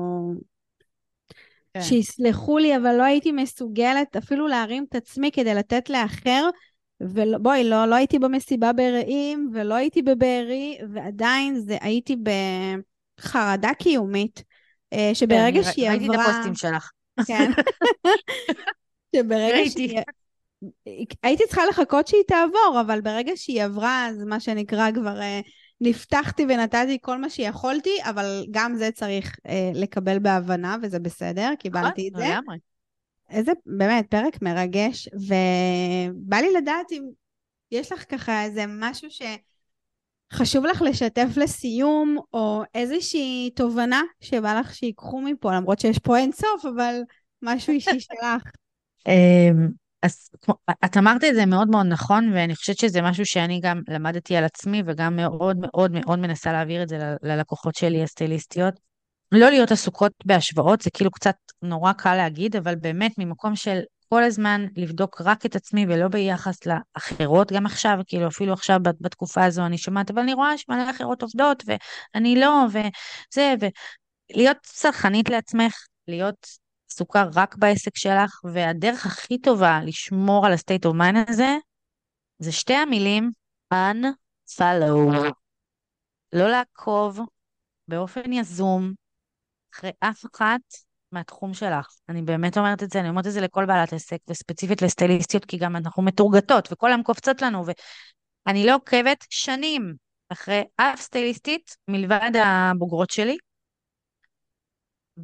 כן. שיסלחו לי, אבל לא הייתי מסוגלת אפילו להרים את עצמי כדי לתת לאחר. ובואי, לא, לא הייתי במסיבה ברעים, ולא הייתי בבארי, ועדיין זה, הייתי בחרדה קיומית, אה, שברגע כן, שהיא עברה... ראיתי את הפוסטים שלך. כן. שברגע שהיא... הייתי צריכה לחכות שהיא תעבור, אבל ברגע שהיא עברה, אז מה שנקרא כבר uh, נפתחתי ונתתי כל מה שיכולתי, אבל גם זה צריך uh, לקבל בהבנה, וזה בסדר, קיבלתי את זה. לגמרי. איזה, באמת, פרק מרגש, ובא לי לדעת אם יש לך ככה איזה משהו שחשוב לך לשתף לסיום, או איזושהי תובנה שבא לך שיקחו מפה, למרות שיש פה אין סוף, אבל משהו אישי שלך. אז את אמרת את זה מאוד מאוד נכון, ואני חושבת שזה משהו שאני גם למדתי על עצמי, וגם מאוד מאוד מאוד מנסה להעביר את זה ללקוחות שלי, הסטייליסטיות. לא להיות עסוקות בהשוואות, זה כאילו קצת נורא קל להגיד, אבל באמת ממקום של כל הזמן לבדוק רק את עצמי ולא ביחס לאחרות, גם עכשיו, כאילו אפילו עכשיו בתקופה הזו אני שומעת, אבל אני רואה שמלא אחרות עובדות, ואני לא, וזה, ולהיות צרכנית לעצמך, להיות עסוקה רק בעסק שלך, והדרך הכי טובה לשמור על ה-state of mind הזה, זה שתי המילים unfollow. לא לעקוב באופן יזום אחרי אף אחת מהתחום שלך. אני באמת אומרת את זה, אני אומרת את זה לכל בעלת עסק, וספציפית לסטייליסטיות, כי גם אנחנו מתורגתות, וכל היום קופצות לנו, ואני לא עוקבת שנים אחרי אף סטייליסטית מלבד הבוגרות שלי,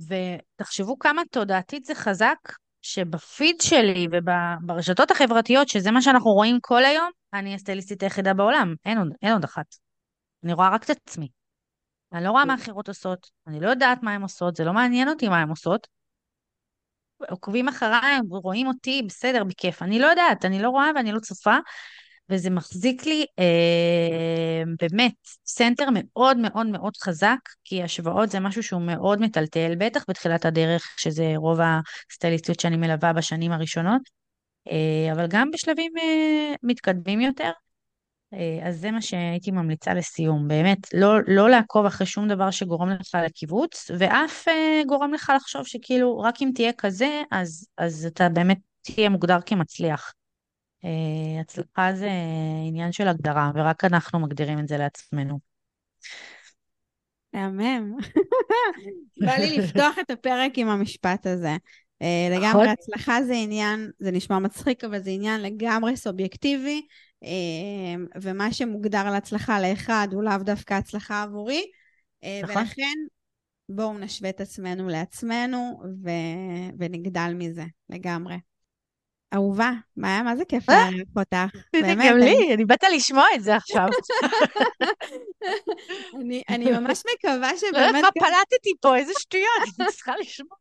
ותחשבו כמה תודעתית זה חזק, שבפיד שלי וברשתות החברתיות, שזה מה שאנחנו רואים כל היום, אני הסטייליסטית היחידה בעולם, אין עוד, אין עוד אחת. אני רואה רק את עצמי. אני לא רואה מה אחרות עושות, אני לא יודעת מה הן עושות, זה לא מעניין אותי מה הן עושות. עוקבים אחריי, רואים אותי, בסדר, בכיף. אני לא יודעת, אני לא רואה ואני לא צופה. וזה מחזיק לי אה, באמת center מאוד מאוד מאוד חזק, כי השוואות זה משהו שהוא מאוד מטלטל, בטח בתחילת הדרך, שזה רוב הסטייליסטיות שאני מלווה בשנים הראשונות, אה, אבל גם בשלבים אה, מתקדמים יותר. אה, אז זה מה שהייתי ממליצה לסיום, באמת, לא, לא לעקוב אחרי שום דבר שגורם לך לקיבוץ, ואף אה, גורם לך לחשוב שכאילו, רק אם תהיה כזה, אז, אז אתה באמת תהיה מוגדר כמצליח. אה, הצלחה זה עניין של הגדרה, ורק אנחנו מגדירים את זה לעצמנו. מהמם. בא לי לפתוח את הפרק עם המשפט הזה. אה, לגמרי נכון. הצלחה זה עניין, זה נשמע מצחיק, אבל זה עניין לגמרי סובייקטיבי, אה, ומה שמוגדר על הצלחה לאחד הוא לאו דווקא הצלחה עבורי. נכון. ולכן בואו נשווה את עצמנו לעצמנו. ונגדל מזה לגמרי. אהובה, מה, מה זה כיף אה? לארח אותך. באמת. גם לי, אני באת לשמוע את זה עכשיו. אני ממש מקווה שבאמת... לא יודעת מה פלטתי פה, איזה שטויות, אני צריכה לשמוע.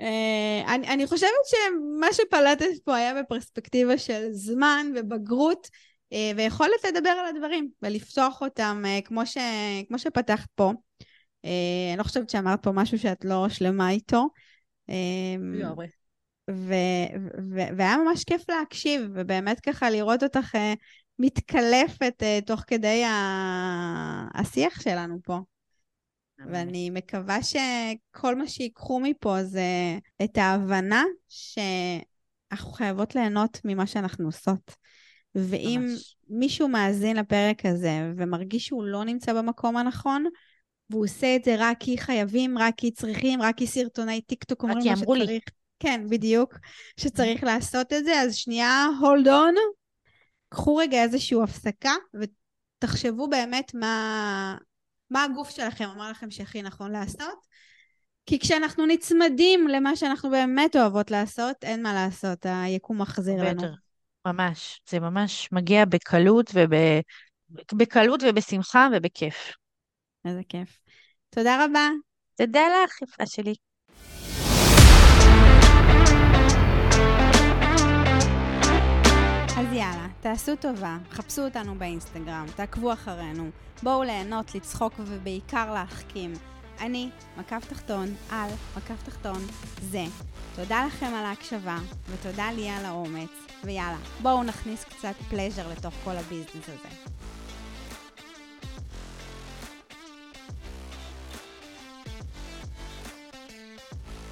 אה, אני חושבת שמה שפלטת פה היה בפרספקטיבה של זמן ובגרות, אה, ויכולת לדבר על הדברים ולפתוח אותם כמו שפתחת פה. אני לא חושבת שאמרת פה משהו שאת לא שלמה איתו. לגמרי. ו- ו- והיה ממש כיף להקשיב, ובאמת ככה לראות אותך uh, מתקלפת uh, תוך כדי השיח שלנו פה. ואני מקווה שכל מה שיקחו מפה זה את ההבנה שאנחנו חייבות ליהנות ממה שאנחנו עושות. ואם ממש. מישהו מאזין לפרק הזה ומרגיש שהוא לא נמצא במקום הנכון, והוא עושה את זה רק כי חייבים, רק כי צריכים, רק כי סרטוני טיקטוק אומרים מה שצריך. לי. כן, בדיוק, שצריך לעשות את זה. אז שנייה, hold on, קחו רגע איזושהי הפסקה ותחשבו באמת מה, מה הגוף שלכם אמר לכם שהכי נכון לעשות. כי כשאנחנו נצמדים למה שאנחנו באמת אוהבות לעשות, אין מה לעשות, היקום מחזיר לנו. ממש. זה ממש מגיע בקלות, וב... בקלות ובשמחה ובכיף. איזה כיף. תודה רבה. תודה לך, יפה שלי. תעשו טובה, חפשו אותנו באינסטגרם, תעקבו אחרינו, בואו ליהנות, לצחוק ובעיקר להחכים. אני, מקף תחתון, על, מקף תחתון, זה. תודה לכם על ההקשבה, ותודה לי על האומץ, ויאללה, בואו נכניס קצת פלז'ר לתוך כל הביזנס הזה.